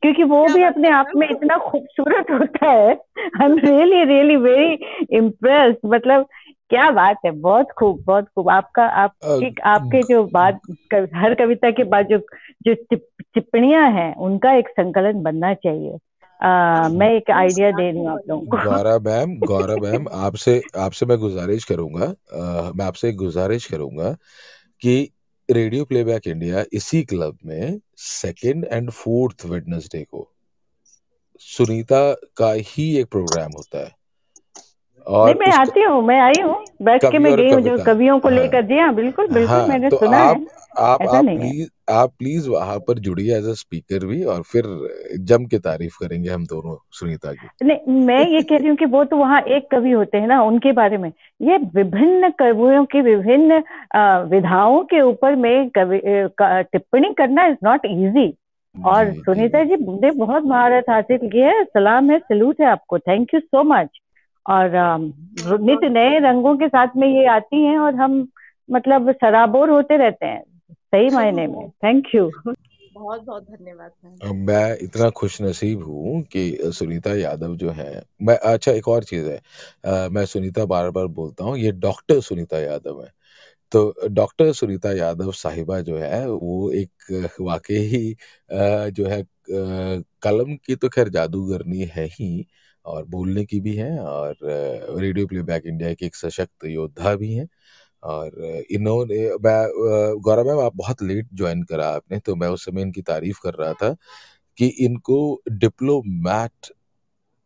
क्योंकि वो भी अपने आप में इतना खूबसूरत होता है। I am really really very impress मतलब क्या बात है। बहुत खूब बहुत खूब। आपका अ, आपकी आपके जो बात कव, हर कविता के बाद जो जो टिप, टिप्पणियाँ हैं उनका एक संकलन बनना चाहिए। आ, मैं एक आइडिया दे रही हूँ आप लोगों को। गौरव मैम गौरव मैम आपसे आपसे मैं गुजारिश करूँगा। अ, मैं आपसे गुजारिश करूँगा कि रेडियो प्लेबैक इंडिया इसी क्लब में सेकंड एंड फोर्थ वेडनेसडे को सुनीता का ही एक प्रोग्राम होता है। और मैं आती हूँ मैं आई हूँ बैठ के मैं गई जो कवियों को हाँ। लेकर जी हाँ बिल्कुल बिल्कुल हाँ मैंने तो सुना आप, है। आप आप ऐसा नहीं प्लीज़ आप प्लीज़ वहाँ पर जुड़िए एज अ स्पीकर भी और फिर जम के तारीफ़ करेंगे हम दोनों सुनीता की। नहीं मैं ये कह रही हूँ कि वो तो वहाँ एक कवि होते हैं ना उनके बारे में। ये विभिन्न कवियों की विभिन्न विधाओं के ऊपर में कवि टिप्पणी करना इज़ नॉट इजी और सुनीता जी ने बहुत महारत हासिल की है सलाम है सलूट है आपको थैंक यू सो मच और अम, बहुत नित नए रंगों के साथ में ये आती हैं और हम मतलब सराबोर होते रहते हैं सही मायने में। थैंक यू बहुत बहुत धन्यवाद मैं इतना खुश नसीब हूँ कि सुनीता यादव जो है मैं अच्छा एक और चीज़ है अ, मैं सुनीता बार बार बोलता हूँ ये डॉक्टर सुनीता यादव है। तो डॉक्टर सुनीता यादव साहिबा जो है वो एक वाकई ही अ, जो है कलम की तो खैर जादूगरनी है ही और बोलने की भी हैं और रेडियो प्लेबैक इंडिया के एक सशक्त योद्धा भी हैं। और इन्होंने गौरव मैम, आप बहुत लेट ज्वाइन करा आपने तो मैं उस समय इनकी तारीफ़ कर रहा था कि इनको डिप्लोमैट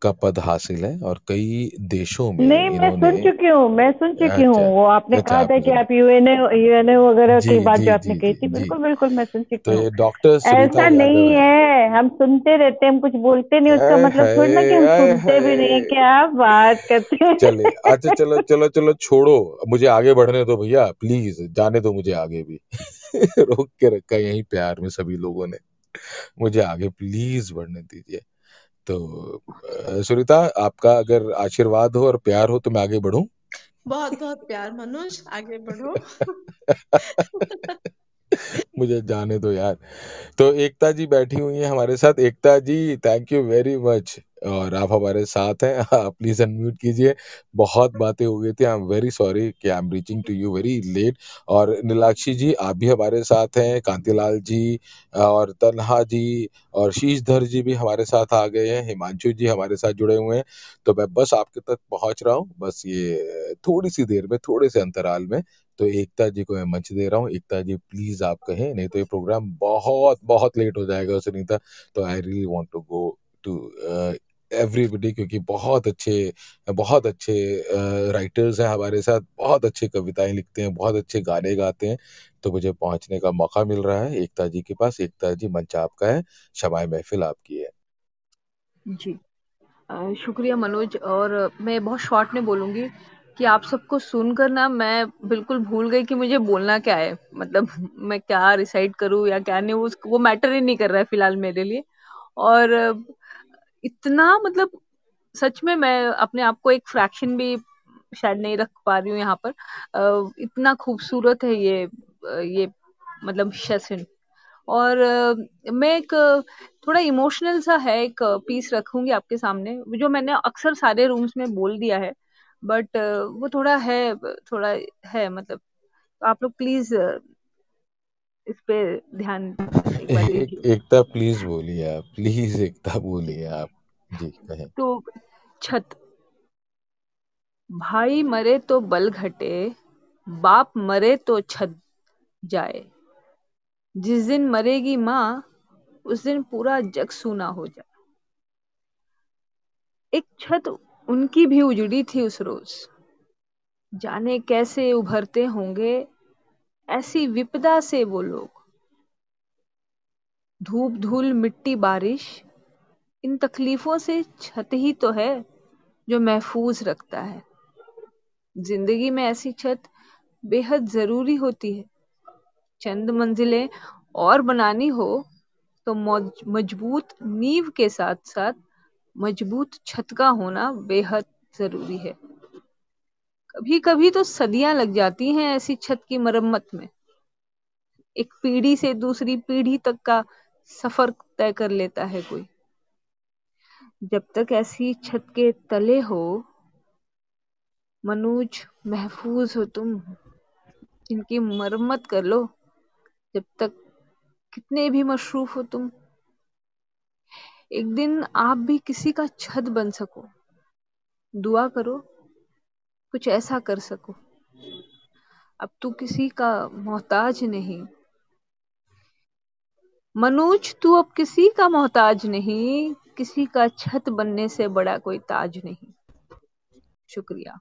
का पद हासिल है और कई देशों में नहीं मैं सुन चुकी हूँ मैं सुन चुकी हूँ। अच्छा वो आपने अच्छा कहा था कि आप यूएनए यूएनए वगैरह की बात जो आपने कही थी बिल्कुल बिल्कुल मैं सुन चुकी तो हूँ। डॉक्टर ऐसा नहीं है। है हम सुनते रहते हैं हम कुछ बोलते नहीं उसका मतलब थोड़ी ना कि हम सुनते भी नहीं है क्या बात करते हैं? चले अच्छा चलो चलो चलो छोड़ो मुझे आगे बढ़ने दो भैया प्लीज़ जाने दो मुझे आगे भी। रोक के रखा यही प्यार में सभी लोगों ने। मुझे आगे प्लीज़ बढ़ने दीजिए। तो सुनीता आपका अगर आशीर्वाद हो और प्यार हो तो मैं आगे बढ़ू? बहुत बहुत प्यार मनोज आगे बढ़ो। मुझे जाने दो यार। तो एकता जी बैठी हुई है हमारे साथ। Ekta ji thank you very much और आप हमारे साथ हैं। आप प्लीज़ अनम्यूट कीजिए। बहुत बातें हो गई थी। आई एम वेरी सॉरी कि I am reaching to you very late और नीलाक्षी जी, आप भी हमारे साथ हैं। कांतिलाल जी, और तन्हा जी, और शीशधर जी भी हमारे साथ आ गए हैं। हिमांशु जी हमारे साथ जुड़े हुए हैं। तो मैं बस आपके तक पहुँच रहा हूँ। बस ये थोड़ी सी देर में, थोड़े से अंतराल में। तो एकता जी को मैं मंच दे रहा हूँ। एकता जी प्लीज़ आप कहें, नहीं तो ये प्रोग्राम बहुत बहुत लेट हो जाएगा, सुनीता। तो I really want to go to everybody क्योंकि बहुत अच्छे बहुत अच्छे राइटर्स हैं हमारे साथ, बहुत अच्छी कविताएँ लिखते हैं, बहुत अच्छे गाने गाते हैं। तो मुझे पहुँचने का मौका मिल रहा है। एकता जी के पास, एकता जी, मंच आपका है शमाय महफिल आपकी है। जी। शुक्रिया मनोज, और मैं बहुत शॉर्ट में बोलूँगी कि आप सबको सुनकर ना मैं बिल्कुल भूल गई कि मुझे बोलना क्या है। मतलब मैं क्या रिसाइड करूँ या क्या नहीं, वो वो मैटर ही नहीं कर रहा है फ़िलहाल मेरे लिए। और इतना मतलब सच में मैं अपने आप को एक फ्रैक्शन भी शायद नहीं रख पा रही हूँ यहाँ पर। इतना खूबसूरत है ये ये मतलब सेशन और मैं एक थोड़ा इमोशनल सा है, एक पीस रखूँगी आपके सामने, जो मैंने अक्सर सारे रूम्स में बोल दिया है। बट वो थोड़ा है थोड़ा है मतलब आप लोग प्लीज़ इस पे ध्यान एक एक एकता प्लीज़ बोलिए आप। प्लीज़ एकता बोलिए आप। जी कहें। तो छत। भाई मरे तो बल घटे बाप मरे तो छत जाए। जिस दिन मरेगी माँ उस दिन पूरा जग सूना हो जाए। एक छत उनकी भी उजड़ी थी उस रोज। जाने कैसे उभरते होंगे ऐसी विपदा से वो लोग। धूप धूल मिट्टी, बारिश, इन तकलीफों से छत ही तो है जो महफूज रखता है। ज़िंदगी में ऐसी छत बेहद ज़रूरी होती है। चंद मंजिलें और बनानी हो तो मज़बूत नींव के साथ साथ मज़बूत छत का होना बेहद ज़रूरी है। कभी कभी तो सदियाँ लग जाती हैं ऐसी छत की मरम्मत में। एक पीढ़ी से दूसरी पीढ़ी तक का सफ़र तय कर लेता है कोई। जब तक ऐसी छत के तले हो, मनोज महफूज हो तुम, इनकी मरम्मत कर लो। जब तक कितने भी मशरूफ हो तुम, एक दिन आप भी किसी का छत बन सको। दुआ करो कुछ ऐसा कर सको। अब तू किसी का मोहताज नहीं। मनोज, तू अब किसी का मोहताज नहीं। किसी का छत बनने से बड़ा कोई ताज नहीं। शुक्रिया।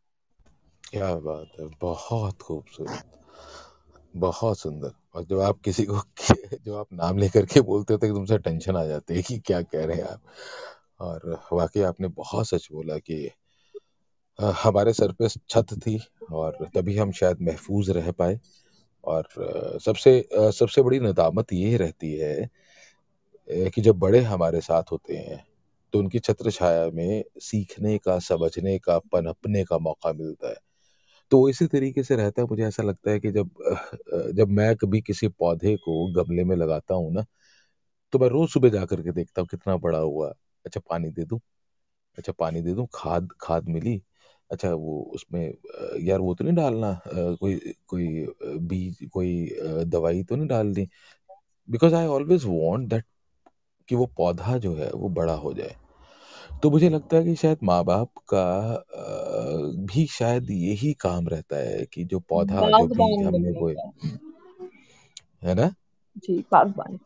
क्या बात है, बहुत खूबसूरत, बहुत सुंदर। और जब आप किसी को जो आप नाम लेकर के बोलते हो तो एकदम से टेंशन आ जाती है कि क्या कह रहे हैं आप। और वाकई आपने बहुत सच बोला कि हमारे सर पे छत थी और तभी हम शायद महफूज रह पाए। और सबसे सबसे बड़ी नदामत ये रहती है कि जब बड़े हमारे साथ होते हैं तो उनकी छत्र छाया में सीखने का, समझने का, पनपने का मौका मिलता है। तो वो इसी तरीके से रहता है। मुझे ऐसा लगता है कि जब जब मैं कभी किसी पौधे को गमले में लगाता हूँ ना तो मैं रोज सुबह जा करके देखता हूँ कितना बड़ा हुआ। अच्छा पानी दे दूँ। अच्छा पानी दे दूँ। खाद खाद मिली अच्छा वो उसमें यार वो तो नहीं डालना कोई कोई बीज कोई दवाई तो नहीं डाल दी? Because I always want that कि वो पौधा जो है वो बड़ा हो जाए। तो मुझे लगता है कि शायद माँ बाप का भी शायद यही काम रहता है कि जो पौधा जो बीज हमने बनने बोए। है ना? जी बागबान।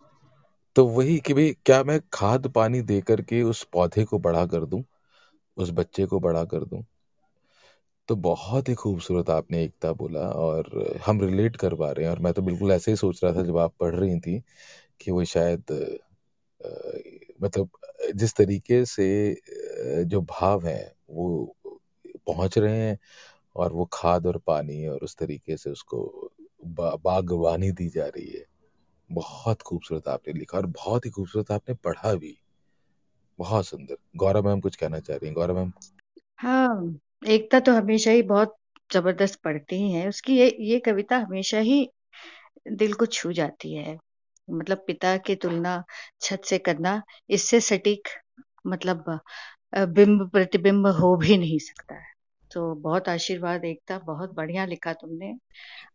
तो वही कि भाई क्या मैं खाद पानी दे करके उस पौधे को बड़ा कर दूँ? उस बच्चे को बड़ा कर दूँ? तो बहुत ही खूबसूरत आपने एकता बोला और हम रिलेट कर पा रहे हैं और मैं तो बिल्कुल ऐसे ही सोच रहा था जब आप पढ़ रही थी कि वो शायद मतलब जिस तरीके से जो भाव हैं वो पहुँच रहे हैं और वो खाद और पानी और उस तरीके से उसको बा, बागवानी दी जा रही है। बहुत खूबसूरत आपने लिखा और बहुत ही खूबसूरत आपने पढ़ा भी। बहुत सुंदर। गौरव मैम कुछ कहना चाह रही हैं? गौरव मैम? हाँ, एकता तो हमेशा ही बहुत ज़बरदस्त पढ़ती ही हैं। उसकी ये ये कविता हमेशा ही दिल को छू जाती है। मतलब पिता की तुलना छत से करना, इससे सटीक मतलब बिंब प्रतिबिंब हो भी नहीं सकता है तो बहुत आशीर्वाद एकता बहुत बढ़िया लिखा तुमने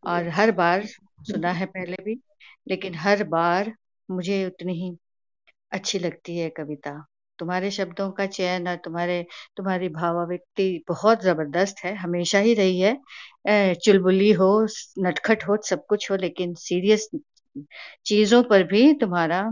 और हर बार सुना है पहले भी लेकिन हर बार मुझे उतनी ही अच्छी लगती है कविता तुम्हारे शब्दों का चयन और तुम्हारे तुम्हारी भावाव्यक्ति बहुत ज़बरदस्त है हमेशा ही रही है। चुलबुली हो नटखट हो सब कुछ हो लेकिन सीरियस चीज़ों पर भी तुम्हारा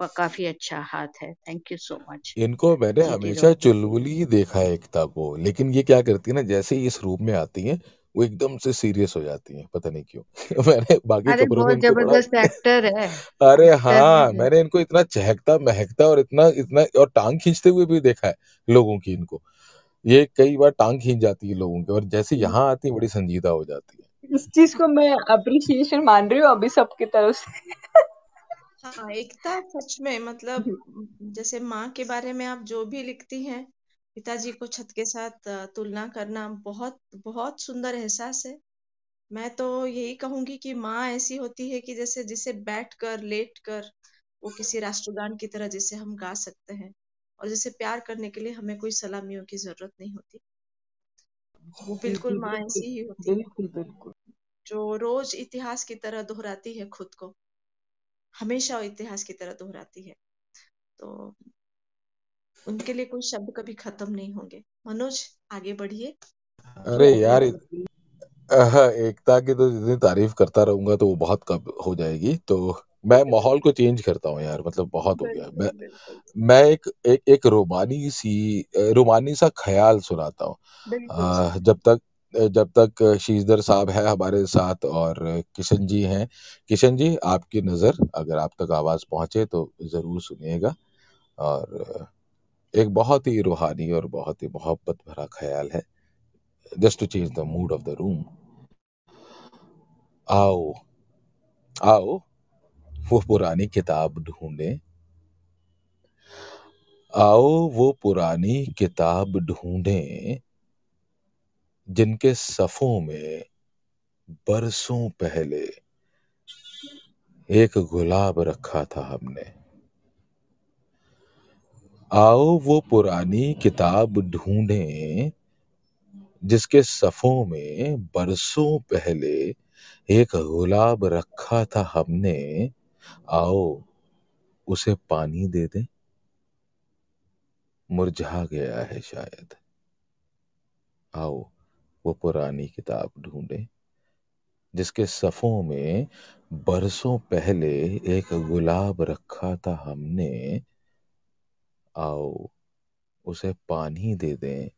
काफ़ी अच्छा हाथ है। थैंक यू सो मच इनको मैंने हमेशा चुलबुली ही देखा है एकता को लेकिन ये क्या करती है ना जैसे ही इस रूप में आती हैं वो एकदम से सीरियस हो जाती है पता नहीं क्यों। मैंने बाकी अरे कमरों में बहुत इनको बड़ा ज़बरदस्त एक्टर है। अरे एक्टर हाँ है मैंने इनको इतना चहकता महकता और इतना इतना और टांग खींचते हुए भी देखा है लोगों की इनको। ये कई बार टांग खींच जाती है लोगों की और जैसे यहाँ आती है बड़ी संजीदा हो जाती है। इस चीज़ को मैं अप्रिसिएशन मान रही हूँ अभी सबकी तरफ़ से। हाँ एकता सच में मतलब जैसे माँ के बारे में आप जो भी लिखती हैं पिताजी को छत के साथ तुलना करना बहुत बहुत सुंदर एहसास है। मैं तो यही कहूँगी कि माँ ऐसी होती है कि जैसे जिसे बैठ कर लेट कर वो किसी राष्ट्रगान की तरह जिसे हम गा सकते हैं और जिसे प्यार करने के लिए हमें कोई सलामियों की ज़रूरत नहीं होती। वो बिल्कुल माँ ऐसी ही होती है बिल्कुल बिल्कुल। जो रोज इतिहास की तरह दोहराती है खुद को। हमेशा इतिहास की तरह दोहराती है। तो उनके लिए कोई शब्द कभी खत्म नहीं होंगे। मनोज आगे बढ़िए। अरे यार एकता की तो जितनी तारीफ़ करता रहूँगा तो वो बहुत कम हो जाएगी। तो मैं माहौल को चेंज करता हूँ यार मतलब बहुत हो गया। मैं मैं एक एक एक रोमानी सी रोमानी सा ख्याल सुनाता हूँ। जब तक जब तक शीजदर साहब है हमारे साथ और किशन जी हैं। किशन जी आपकी नज़र अगर आप तक आवाज़ पहुँचे तो ज़रूर सुनिएगा। और एक बहुत ही रूहानी और बहुत ही मोहब्बत भरा ख्याल है। Just to change the mood of the room आओ आओ, वो पुरानी किताब ढूंढे। आओ, वो पुरानी किताब ढूंढे, जिनके सफ़ों में बरसों पहले एक गुलाब रखा था हमने। आओ वो पुरानी किताब ढूंढे, जिसके सफ़ों में बरसों पहले एक गुलाब रखा था हमने। आओ उसे पानी दे दें। मुरझा गया है शायद। आओ वो पुरानी किताब ढूंढे, जिसके सफ़ों में बरसों पहले एक गुलाब रखा था हमने। आओ, उसे पानी दे दें।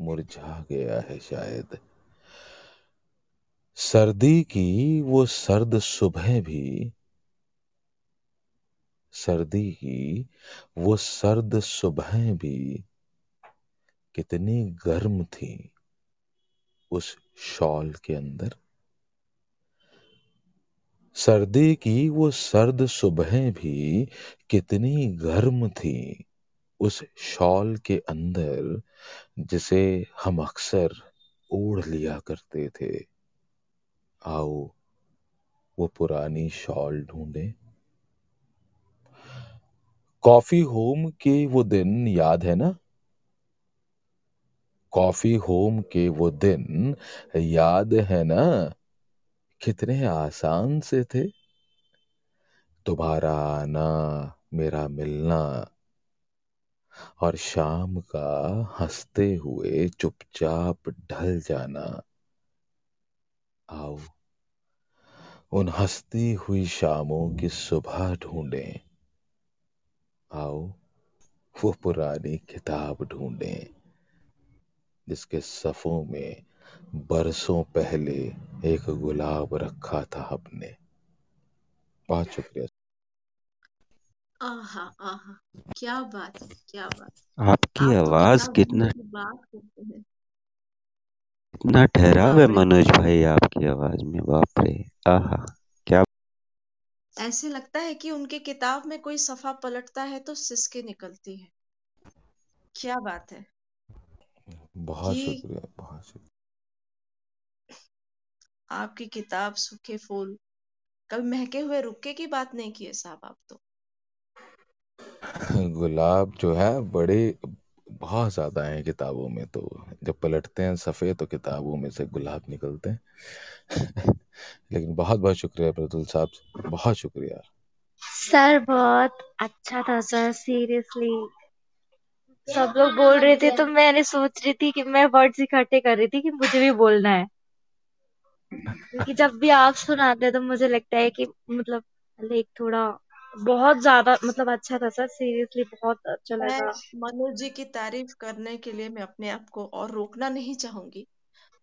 मुरझा गया है शायद। सर्दी की वो सर्द सुबह भी, सर्दी की वो सर्द सुबह भी, कितनी गर्म थी उस शॉल के अंदर। सर्दी की वो सर्द सुबह भी कितनी गर्म थी। उस शॉल के अंदर, जिसे हम अक्सर ओढ़ लिया करते थे। आओ, वो पुरानी शॉल ढूंढे। कॉफ़ी होम के वो दिन याद है ना? कॉफ़ी होम के वो दिन याद है ना? कितने आसान से थे। तुम्हारा आना मेरा मिलना। और शाम का हँसते हुए चुपचाप ढल जाना। आओ, उन हंसती हुई शामों की सुबह ढूंढें। आओ, वो पुरानी किताब ढूंढें, जिसके सफ़ों में बरसों पहले एक गुलाब रखा था हमने बहुत शुक्रिया। आहा आहा क्या बात है क्या बात आपकी आप तो आवाज़ किताब कितना बात करते हैं। कितना ठहराव है मनोज भाई आपकी आवाज़ में बाप रे। आहा क्या ऐसे लगता है कि उनके किताब में कोई सफ़ा पलटता है तो सिसके निकलती है। क्या बात है। बहुत शुक्रिया बहुत शुक्रिया। आपकी किताब सूखे फूल। कभी महके हुए रुके की बात नहीं की है साहब आप तो। गुलाब जो है बड़े बहुत ज़्यादा हैं किताबों में तो। जब पलटते हैं सफ़े तो किताबों में से गुलाब निकलते हैं। लेकिन बहुत बहुत शुक्रिया मृदुल साहब बहुत शुक्रिया। सर बहुत अच्छा था सर सीरियसली। सब लोग बोल रहे थे तो मैंने सोच रही थी कि मैं वर्ड्स इकट्ठे कर रही थी कि मुझे भी बोलना है। क्योंकि जब भी आप सुनाते हैं तो मुझे लगता है कि मतलब लाइक थोड़ा बहुत ज़्यादा मतलब अच्छा था सर सीरियसली बहुत अच्छा मैं लगा। मनोज जी की तारीफ़ करने के लिए मैं अपने आप को और रोकना नहीं चाहूँगी।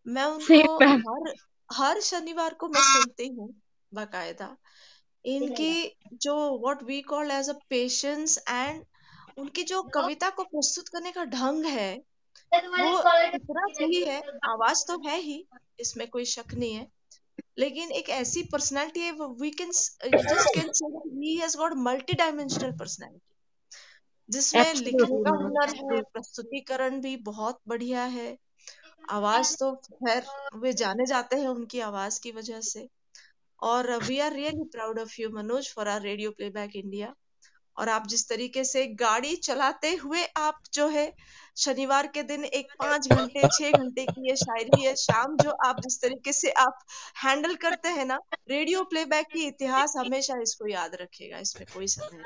मैं उनको मैम हर हर शनिवार को मैं सुनती हूँ बाकायदा। इनकी जो what we call as a patience and उनकी जो कविता को प्रस्तुत करने का ढंग है वो इतना सही है आवाज़ तो है ही इसमें कोई शक नहीं है। लेकिन एक ऐसी पर्सनालिटी है we can just can say he has got multi dimensional personality जिसमें लिखने का हुनर है प्रस्तुतिकरण भी बहुत बढ़िया है। आवाज़ तो खैर वे जाने जाते हैं उनकी आवाज़ की वजह से। और we are really proud of you Manoj for our radio playback India और आप जिस तरीके से गाड़ी चलाते हुए आप जो है शनिवार के दिन एक पाँच घंटे छह घंटे की ये शायरी है शाम जो आप जिस तरीके से आप हैंडल करते हैं ना रेडियो प्लेबैक की इतिहास हमेशा इसको याद रखेगा इसमें कोई संदेह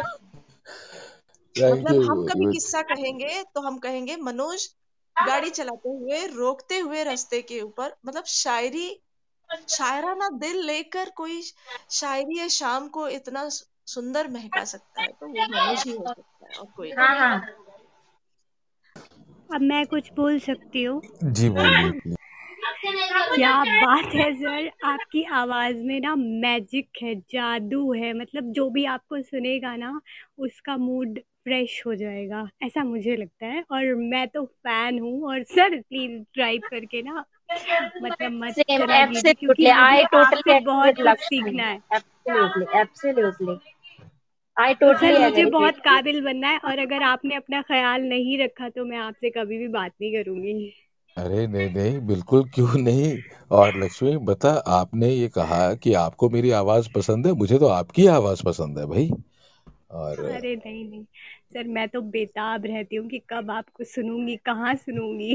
नहीं। मतलब हम कभी किस्सा कहेंगे तो हम कहेंगे मनोज गाड़ी चलाते हुए रोकते हुए रास्ते के ऊपर मतलब शायरी शायराना दिल लेकर कोई शायरी है शाम को इतना सुंदर महका सकता है तो वो मनोज ही हो सकता है और कोई हाँ हाँ। अब मैं कुछ बोल सकती हूँ। जी बोलिए क्या बात है सर? आपकी आवाज़ में ना मैजिक है जादू है। मतलब जो भी आपको सुनेगा ना उसका मूड फ्रेश हो जाएगा। ऐसा मुझे लगता है। और मैं तो फ़ैन हूँ। और सर प्लीज़ ड्राइव करके ना मतलब मत क्योंकि मुझे आई टोटली आपसे बहुत कुछ सीखना है। एब्सोल्युटली एब्सोल्युटली आई तो टोटली सर मुझे बहुत काबिल बनना है और अगर आपने अपना ख्याल नहीं रखा तो मैं आपसे कभी भी बात नहीं करूँगी। अरे नहीं नहीं बिल्कुल क्यों नहीं? और लक्ष्मी बता आपने ये कहा कि आपको मेरी आवाज़ पसंद है मुझे तो आपकी आवाज़ पसंद है भाई। और अरे नहीं नहीं सर मैं तो बेताब रहती हूँ कि कब आपको सुनूँगी कहाँ सुनूँगी।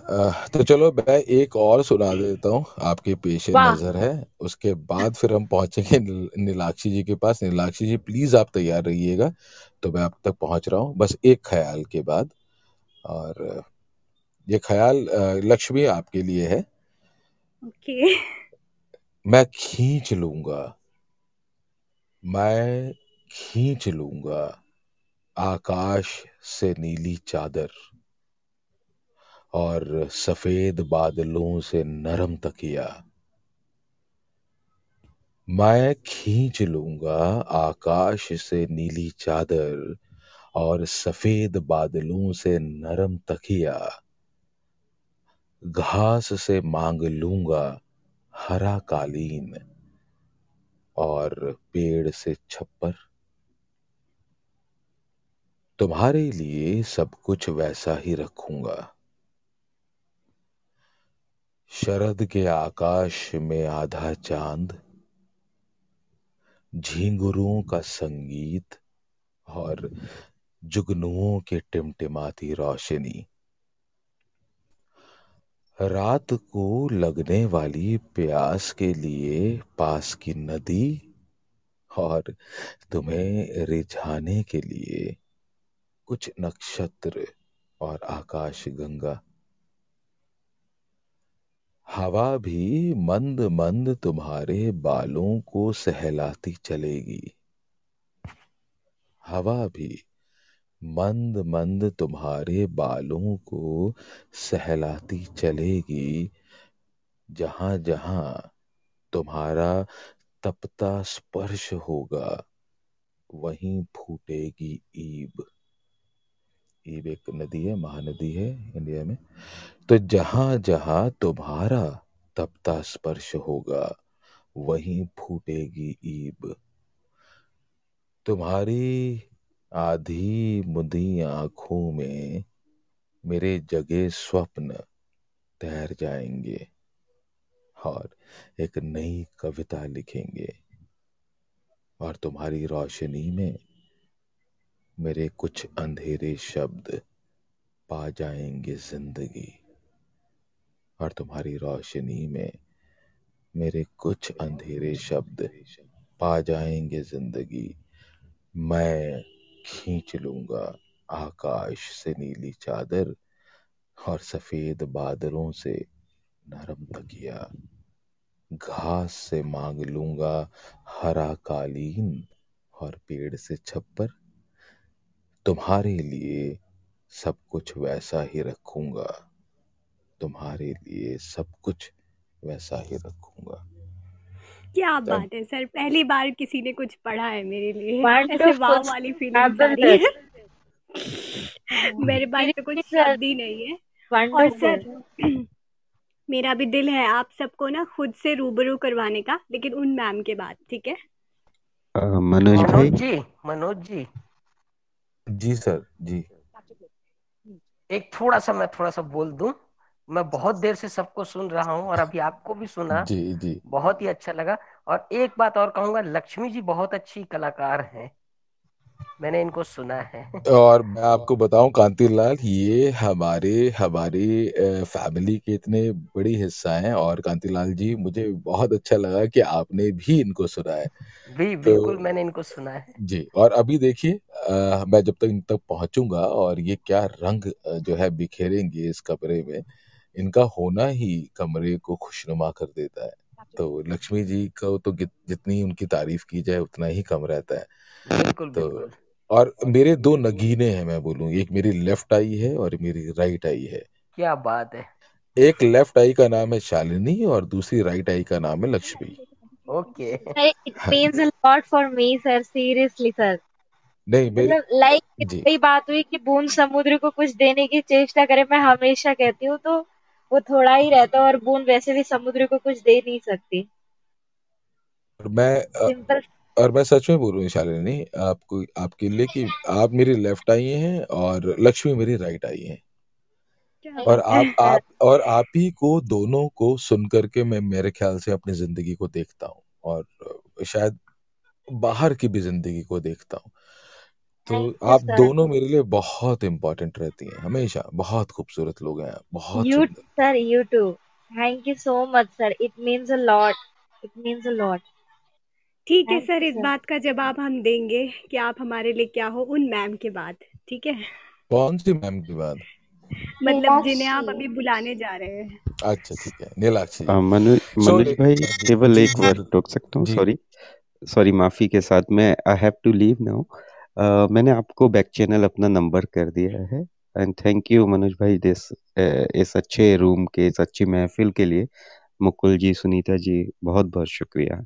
तो चलो मैं एक और सुना देता हूँ। आपके पेश नज़र है। उसके बाद फिर हम पहुँचेंगे नीलाक्षी जी के पास। नीलाक्षी जी प्लीज़ आप तैयार रहिएगा। तो मैं आप तक पहुँच रहा हूँ। बस एक ख्याल के बाद। और ये ख्याल लक्ष्मी आपके लिए है। ओके। मैं खींच लूँगा। मैं खींच लूँगा। आकाश से नीली चादर। और सफ़ेद बादलों से नरम तकिया। मैं खींच लूँगा आकाश से नीली चादर और सफ़ेद बादलों से नरम तकिया। घास से मांग लूँगा हरा कालीन और पेड़ से छप्पर। तुम्हारे लिए सब कुछ वैसा ही रखूँगा। शरद के आकाश में आधा चाँद, झींगुरों का संगीत और जुगनुओं के टिमटिमाती रोशनी। रात को लगने वाली प्यास के लिए पास की नदी और तुम्हें रिझाने के लिए कुछ नक्षत्र और आकाश गंगा। हवा भी मंद मंद तुम्हारे बालों को सहलाती चलेगी। हवा भी मंद मंद तुम्हारे बालों को सहलाती चलेगी। जहाँ जहाँ तुम्हारा तपता स्पर्श होगा, वहीं फूटेगी ईब। ईब एक नदी है, महानदी है इंडिया में। तो जहाँ जहाँ तुम्हारा तपता स्पर्श होगा, वहीं फूटेगी ईब। तुम्हारी आधी मुदी आँखों में मेरे जगे स्वप्न तैर जाएँगे और एक नई कविता लिखेंगे। और तुम्हारी रोशनी में मेरे कुछ अंधेरे शब्द पा जाएँगे ज़िंदगी। और तुम्हारी रोशनी में मेरे कुछ अंधेरे शब्द पा जाएँगे ज़िंदगी। मैं खींच लूँगा आकाश से नीली चादर और सफ़ेद बादलों से नरम तकिया। घास से मांग लूँगा हरा कालीन और पेड़ से छप्पर। तुम्हारे लिए सब कुछ वैसा ही रखूँगा तुम्हारे लिए सब कुछ वैसा ही रखूँगा क्या Thank- बात है सर पहली बार किसी ने कुछ पढ़ा है मेरे लिए ऐसे Wonderful. वाव वाली फीलिंग आ रही है मेरे पास तो कुछ sir. शब्द ही नहीं है और Wonderful. सर मेरा भी दिल है आप सबको ना खुद से रूबरू करवाने का लेकिन उन मैम के बाद ठीक है अ, मनोज भाई मनोज जी मनोज जी जी सर जी। एक थोड़ा सा मैं थोड़ा सा बोल दूँ। मैं बहुत देर से सबको सुन रहा हूँ और अभी आपको भी सुना। जी जी। बहुत ही अच्छा लगा। और एक बात और कहूँगा लक्ष्मी जी बहुत अच्छी कलाकार हैं। मैंने इनको सुना है। और मैं आपको बताऊँ कांतिलाल ये हमारे हमारे फैमिली के इतने बड़ी हिस्सा हैं और कांतिलाल जी मुझे बहुत अच्छा लगा कि आपने भी इनको सुना है। भी तो बिल्कुल मैंने इनको सुना है। जी और अभी देखिए मैं जब तक इन तक पहुंचूँगा और ये क्या रंग जो है बिखेरेंगे इस कमरे में इनका होना ही कमरे को खुशनुमा कर देता है। तो लक्ष्मी जी को तो जितनी उनकी तारीफ़ की जाए उतना ही कम रहता है। बिल्कुल तो बिल्कुल। और मेरे दो नगीने हैं मैं बोलूँ। एक मेरी लेफ़्ट आई है और मेरी राइट आई है। क्या बात है। एक लेफ़्ट आई का नाम है शालिनी और दूसरी राइट आई का नाम है Lakshmi. Okay. It means a lot for me, sir. Seriously, sir. नहीं मेरी मतलब लाइक वही बात हुई कि बूंद समुद्र को कुछ देने की चेष्टा करे मैं हमेशा कहती हूँ तो वो थोड़ा ही रहता है और बूंद वैसे भी समुद्र को कुछ दे नहीं सकती। और मैं सिंपल और मैं सच में बोल रहा हूँ शालिनी आपको आपके लिए कि आप मेरी लेफ़्ट आई हैं और लक्ष्मी मेरी राइट आई हैं। और आप आप और आप ही को दोनों को सुन करके मैं मेरे ख्याल से अपनी ज़िंदगी को देखता हूँ और शायद बाहर की भी ज़िंदगी को देखता हूँ। तो आप दोनों मेरे लिए बहुत इम्पोर्टेंट रहती हैं हमेशा बहुत खूबसूरत लोग हैं आप बहुत you sir you too thank you so much sir it means a lot it means a lot ठीक है सर इस बात का जवाब हम देंगे कि आप हमारे लिए क्या हो उन मैम के बाद ठीक है? कौन सी मैम की बात मतलब जिन्हें आप अभी बुलाने जा रहे हैं। अच्छा ठीक है नीलाक्षी जी। मनोज भाई केवल एक वर्ड टोक सकता हूँ सॉरी सॉरी माफ़ी के साथ मैं I have to leave now मैंने आपको बैक चैनल अपना नंबर कर दिया है। एंड थैंक यू मनोज भाई दिस इस अच्छे रूम के इस अच्छी महफिल के लिए। मुकुल जी सुनीता जी बहुत बहुत शुक्रिया।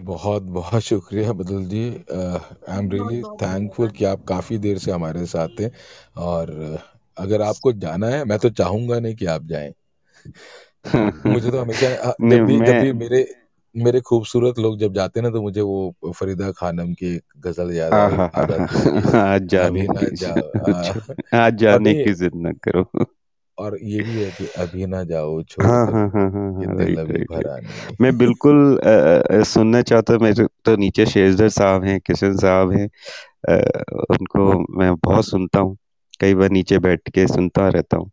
बहुत बहुत शुक्रिया Badal ji. I am really thankful कि आप काफ़ी देर से हमारे साथ थे और अगर आपको जाना है मैं तो चाहूँगा नहीं कि आप जाएँ। मुझे तो हमेशा जब भी जब भी मेरे मेरे खूबसूरत लोग जब जाते हैं ना तो मुझे वो फरीदा खानम की एक गज़ल याद आ, आहा आ है आज जाने की जिद न करो। और ये भी है कि अभी ना जाओ छोड़ हाँ हाँ हाँ हाँ ये हाँ दिल राइट अभी राइट भरा राइट नहीं मैं बिल्कुल अ, अ, सुनना चाहता मेरे तो नीचे शेजर साहब हैं किशन साहब हैं अ, उनको मैं बहुत सुनता हूँ कई बार नीचे बैठ के सुनता रहता हूँ।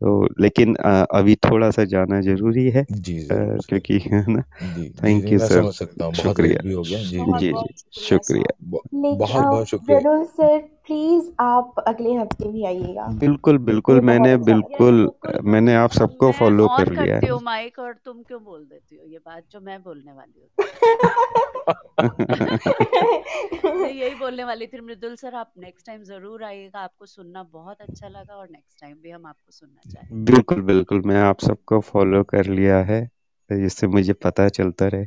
तो लेकिन अ, अभी थोड़ा सा जाना ज़रूरी है जी अ, ज़रूर सर। क्योंकि है ना? जी जी थैंक जी यू मैं सर समझ सकता हूँ बहुत शुक्रिया। भी हो गया जी जी जी बहुत जी। शुक्रिया। शुक्रिया सर ब- लेकिन बहुत बहुत शुक्रिया। सर प्लीज़ आप अगले हफ़्ते भी आइएगा। बिल्कुल बिल्कुल मैंने अच्छा बिल्कुल मैंने आप सबको फॉलो कर लिया करती है माइक और तुम क्यों बोल देती हो? ये बात जो मैं बोलने वाली मैं यही बोलने वाली थी मृदुल सर आप नेक्स्ट टाइम ज़रूर आइएगा। आपको सुनना बहुत अच्छा लगा और नेक्स्ट टाइम भी हम आपको सुनना चाहेंगे। बिल्कुल बिल्कुल मैं आप सबको फॉलो कर लिया है जिससे मुझे पता चलता रहे।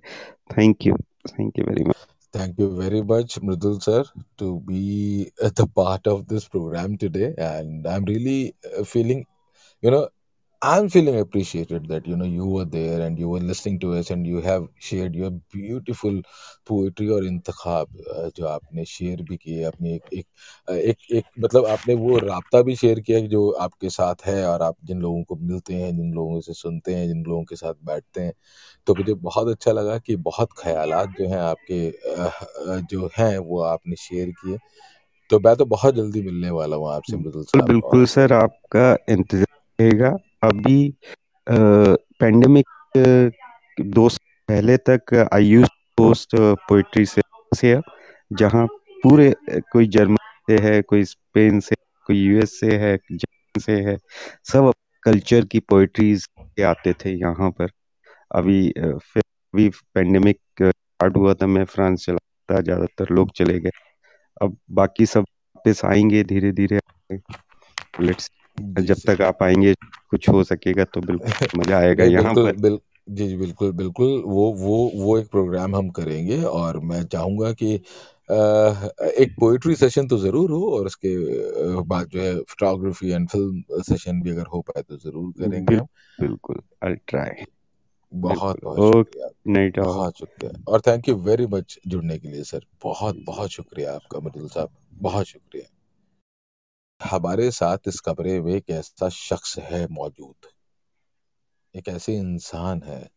Thank you thank you very much Thank you very much, Mridul sir, to be the part of this program today. And I'm really uh, feeling, you know, I'm feeling appreciated that you know you were there and you were listening to us and you have shared your beautiful poetry और इंतखाब अ, जो आपने share भी किए अपनी एक एक अ, एक एक मतलब आपने वो राबता भी शेयर किया जो आपके साथ है और आप जिन लोगों को मिलते हैं जिन लोगों से सुनते हैं जिन लोगों के साथ बैठते हैं तो मुझे बहुत अच्छा लगा कि बहुत ख्यालात जो हैं आपके अ, अ, जो हैं वो आपने शेयर किए। तो मैं तो बहुत जल्दी मिलने वाला हूँ आपसे मृदुल बिल्कुल साहब। बिल्कुल सर आपका इंतज़ार रहेगा। अभी पेंडेमिक दो पहले तक आई यूज़ पोस्ट पोइट्री से जहाँ पूरे कोई जर्मनी से है, कोई स्पेन से कोई यूएस से है, जापान से है, सब कल्चर की पोइट्रीज के आते थे यहाँ पर। अभी फिर अभी पेंडेमिक स्टार्ट हुआ था, मैं फ्रांस चला था, ज़्यादातर लोग चले गए। अब बाकी सब वापस आएँगे धीरे धीरे लेट्स जब तक आप आएँगे कुछ हो सकेगा तो बिल्कुल मज़ा आएगा नहीं यहाँ बिल्कुल पर। बिल जी जी बिल्कुल बिल्कुल वो वो वो एक प्रोग्राम हम करेंगे और मैं चाहूँगा कि एक पोइट्री सेशन तो ज़रूर हो और उसके बाद जो है फोटोग्राफी एंड फ़िल्म सेशन भी अगर हो पाए तो ज़रूर करेंगे हम। बिल्कुल आई ट्राई बहुत बहुत शुक्रिया। ऑल बहुत शुक्रिया। और थैंक यू वेरी मच जुड़ने के लिए सर। बहुत बहुत शुक्रिया आपका मृदुल साहब। बहुत शुक्रिया। हमारे साथ इस कमरे में एक ऐसा शख्स है मौजूद। एक ऐसे इंसान है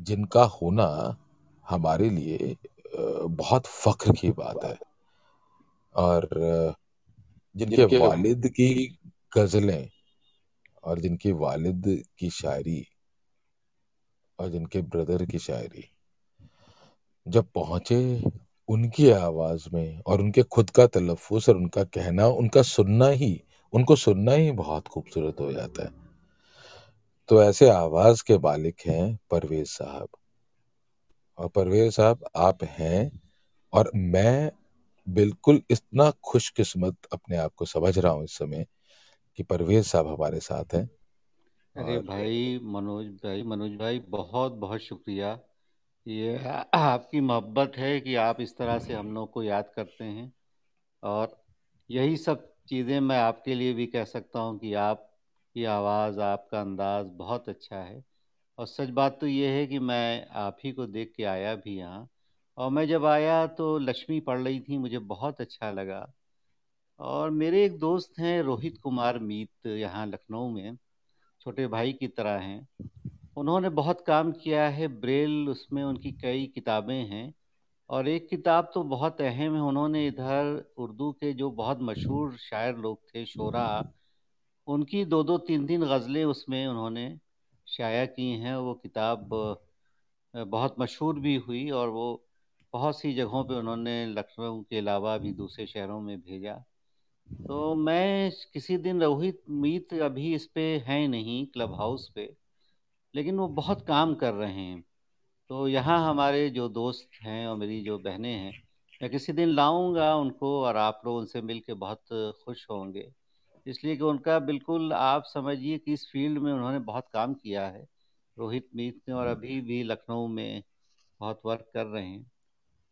जिनका होना हमारे लिए बहुत फख्र की बात है। और जिनके जिनके वालिद की गज़लें और जिनके वालिद की शायरी और जिनके ब्रदर की शायरी जब पहुँचे उनकी आवाज़ में और उनके खुद का तलफ़ुज़ और उनका कहना उनका सुनना ही उनको सुनना ही बहुत खूबसूरत हो जाता है। तो ऐसे आवाज़ के मालिक हैं परवेज साहब। और परवेज साहब आप हैं और मैं बिल्कुल इतना खुशकिस्मत अपने आप को समझ रहा हूँ इस समय कि परवेज साहब हमारे साथ हैं। अरे भाई मनोज भाई मनोज भाई बहुत बहुत शुक्रिया। ये आपकी मोहब्बत है कि आप इस तरह से हम लोग को याद करते हैं। और यही सब चीज़ें मैं आपके लिए भी कह सकता हूँ कि आपकी आवाज़ आपका अंदाज़ बहुत अच्छा है। और सच बात तो ये है कि मैं आप ही को देख के आया भी यहाँ, और मैं जब आया तो लक्ष्मी पढ़ रही थी, मुझे बहुत अच्छा लगा। और मेरे एक दोस्त हैं रोहित कुमार मीत, यहाँ लखनऊ में, छोटे भाई की तरह हैं। उन्होंने बहुत काम किया है, ब्रेल उसमें उनकी कई किताबें हैं और एक किताब तो बहुत अहम है, उन्होंने इधर उर्दू के जो बहुत मशहूर शायर लोग थे, शोरा, उनकी दो दो तीन तीन गज़लें उसमें उन्होंने शाया की हैं। वो किताब बहुत मशहूर भी हुई और वो बहुत सी जगहों पे उन्होंने लखनऊ के अलावा भी दूसरे शहरों में भेजा। तो मैं किसी दिन रोहित, मीत अभी इस पे हैं नहीं, क्लब हाउस पे लेकिन वो बहुत काम कर रहे हैं। तो यहाँ हमारे जो दोस्त हैं और मेरी जो बहनें हैं, मैं किसी दिन लाऊँगा उनको और आप लोग उनसे मिल के बहुत खुश होंगे। इसलिए कि उनका बिल्कुल आप समझिए कि इस फ़ील्ड में उन्होंने बहुत काम किया है। रोहित मीत ने और अभी भी लखनऊ में बहुत वर्क कर रहे हैं।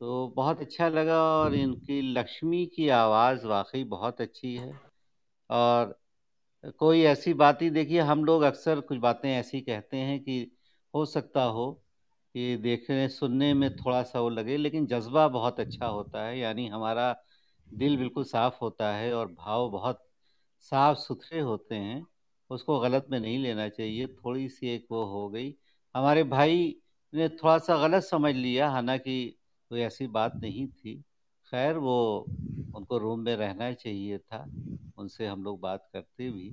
तो बहुत अच्छा लगा और इनकी लक्ष्मी की आवाज़ वाकई बहुत अच्छी है। और कोई ऐसी बात ही देखिए हम लोग अक्सर कुछ बातें ऐसी कहते हैं कि हो सकता हो कि देखने, सुनने में थोड़ा सा वो लगे, लेकिन जज्बा बहुत अच्छा होता है, यानी हमारा दिल बिल्कुल साफ़ होता है और भाव बहुत साफ़ सुथरे होते हैं, उसको गलत में नहीं लेना चाहिए थोड़ी सी एक वो हो गई। हमारे भाई ने थोड़ा सा गलत समझ लिया, हालाँकि कोई ऐसी बात नहीं थी। खैर वो उनको रूम में रहना चाहिए था उनसे हम लोग बात करते भी।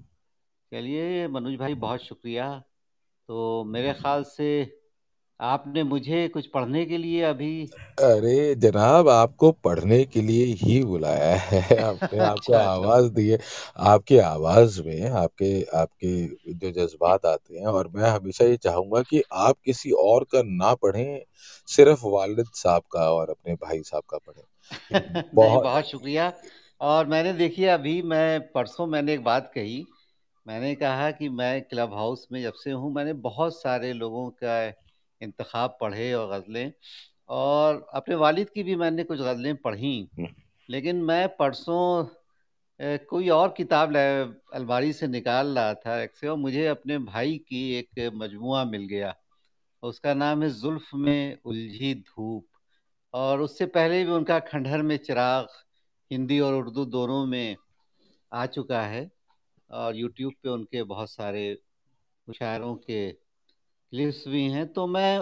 चलिए मनोज भाई बहुत शुक्रिया। तो मेरे ख्याल से आपने मुझे कुछ पढ़ने के लिए अभी अरे जनाब आपको पढ़ने के लिए ही बुलाया है। आपने आपको अच्छा अच्छा। आवाज़ दी है आपकी आवाज़ में आपके आपके जो जज्बात आते हैं और मैं हमेशा ये चाहूँगा कि आप किसी और का ना पढ़ें सिर्फ़ वालिद साहब का और अपने भाई साहब का पढ़ें। बहुत बहुत शुक्रिया। और मैंने देखिए अभी मैं परसों मैंने एक बात कही। मैंने कहा कि मैं क्लब हाउस में जब से हूँ मैंने बहुत सारे लोगों का इंतखब पढ़े और गज़लें। और अपने वालिद की भी मैंने कुछ गज़लें पढ़ी। लेकिन मैं परसों कोई और किताब अलमारी से निकाल रहा था एक से और मुझे अपने भाई की एक मजमुआ मिल गया। उसका नाम है जुल्फ में उलझी धूप। और उससे पहले भी उनका खंडहर में चिराग हिंदी और उर्दू दोनों में आ चुका है और यूट्यूब पे उनके बहुत सारे शायरों के क्लिप्स भी हैं। तो मैं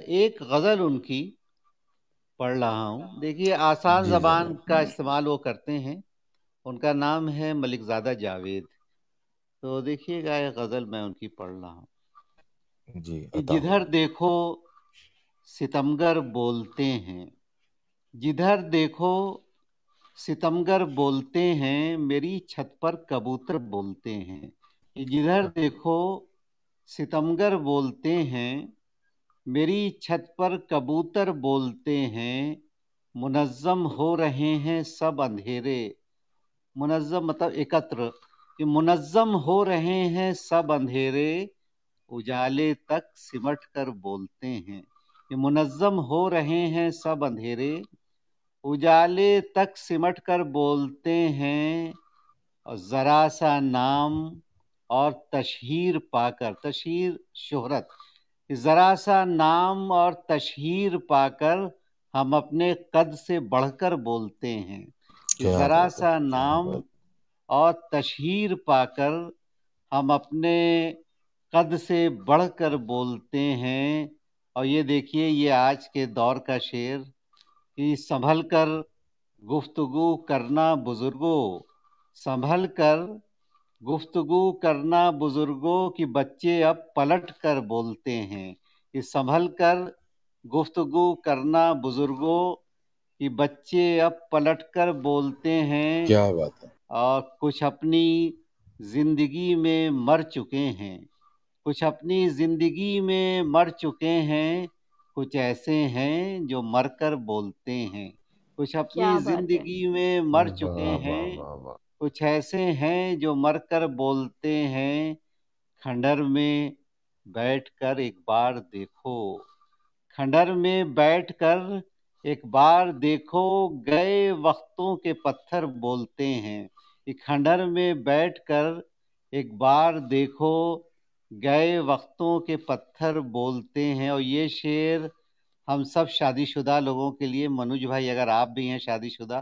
एक गज़ल उनकी पढ़ रहा हूँ। देखिए आसान जबान का इस्तेमाल वो करते हैं। उनका नाम है मलिकजादा जावेद। तो देखिएगा एक गज़ल मैं उनकी पढ़ रहा हूँ। जी हो जिधर देखो सितमगर बोलते हैं। जिधर देखो सितमगर बोलते हैं, मेरी छत पर कबूतर बोलते हैं। जिधर देखो सितमगर बोलते हैं, मेरी छत पर कबूतर बोलते हैं। मुनज़्ज़म हो रहे हैं सब अंधेरे। मुनज़्ज़म मतलब एकत्र, कि मुनज़्ज़म हो रहे हैं सब अंधेरे। उजाले तक सिमट कर बोलते हैं। कि मुनज़्ज़म हो रहे हैं सब अंधेरे उजाले तक सिमट कर बोलते हैं और ज़रा सा नाम और तशहीर पाकर तशहीर शोहरत ज़रा सा नाम और तशहीर पाकर हम अपने कद से बढ़कर बोलते हैं। ज़रा सा नाम और तशहीर पाकर हम अपने कद से बढ़कर बोलते हैं और ये देखिए ये आज के दौर का शेर कि संभल कर गुफ्तगू करना बुज़ुर्गों संभल कर गुफ्तगू करना बुज़ुर्गों कि बच्चे अब पलट कर बोलते हैं। कि संभल कर गुफ्तगू करना बुज़ुर्गों कि बच्चे अब पलट कर बोलते हैं। क्या बात है। और कुछ अपनी ज़िंदगी में मर चुके हैं। कुछ अपनी ज़िंदगी में मर चुके हैं कुछ ऐसे हैं जो मरकर बोलते हैं। कुछ अपनी क्या बात है। ज़िंदगी में मर चुके वाह वाह हैं वाह वाह कुछ ऐसे हैं जो मरकर बोलते हैं। खंडर में बैठकर एक बार देखो। खंडर में बैठकर एक बार देखो गए वक्तों के पत्थर बोलते हैं। कि खंडर में बैठकर एक बार देखो गए वक्तों के पत्थर बोलते हैं। और ये शेर हम सब शादीशुदा लोगों के लिए मनुज भाई अगर आप भी हैं शादीशुदा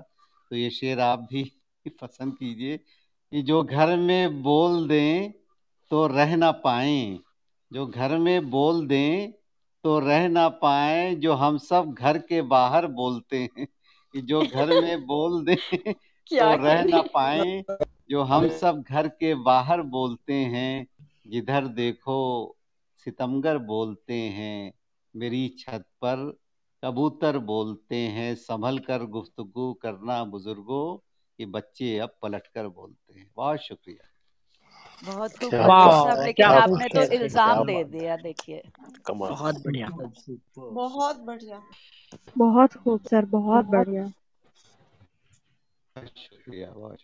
तो ये शेर आप भी पसंद कीजिए कि जो घर में बोल दें तो रह ना पाएँ। जो घर में बोल दें तो रह ना पाएँ जो हम सब घर के बाहर बोलते हैं। कि जो घर में बोल दें तो रह ना पाए जो हम सब घर के बाहर बोलते हैं। जिधर देखो सितमगर बोलते हैं मेरी छत पर कबूतर बोलते हैं संभल कर गुफ्तगू करना बुज़ुर्गों कि बच्चे अब पलट कर बोलते हैं। बहुत शुक्रिया। बहुत खूब लेकिन आपने तो इल्ज़ाम दे दिया देखिए। बहुत बढ़िया। बहुत बढ़िया। बहुत खूब सर बहुत बहुत बढ़िया। शुक्रिया बहुत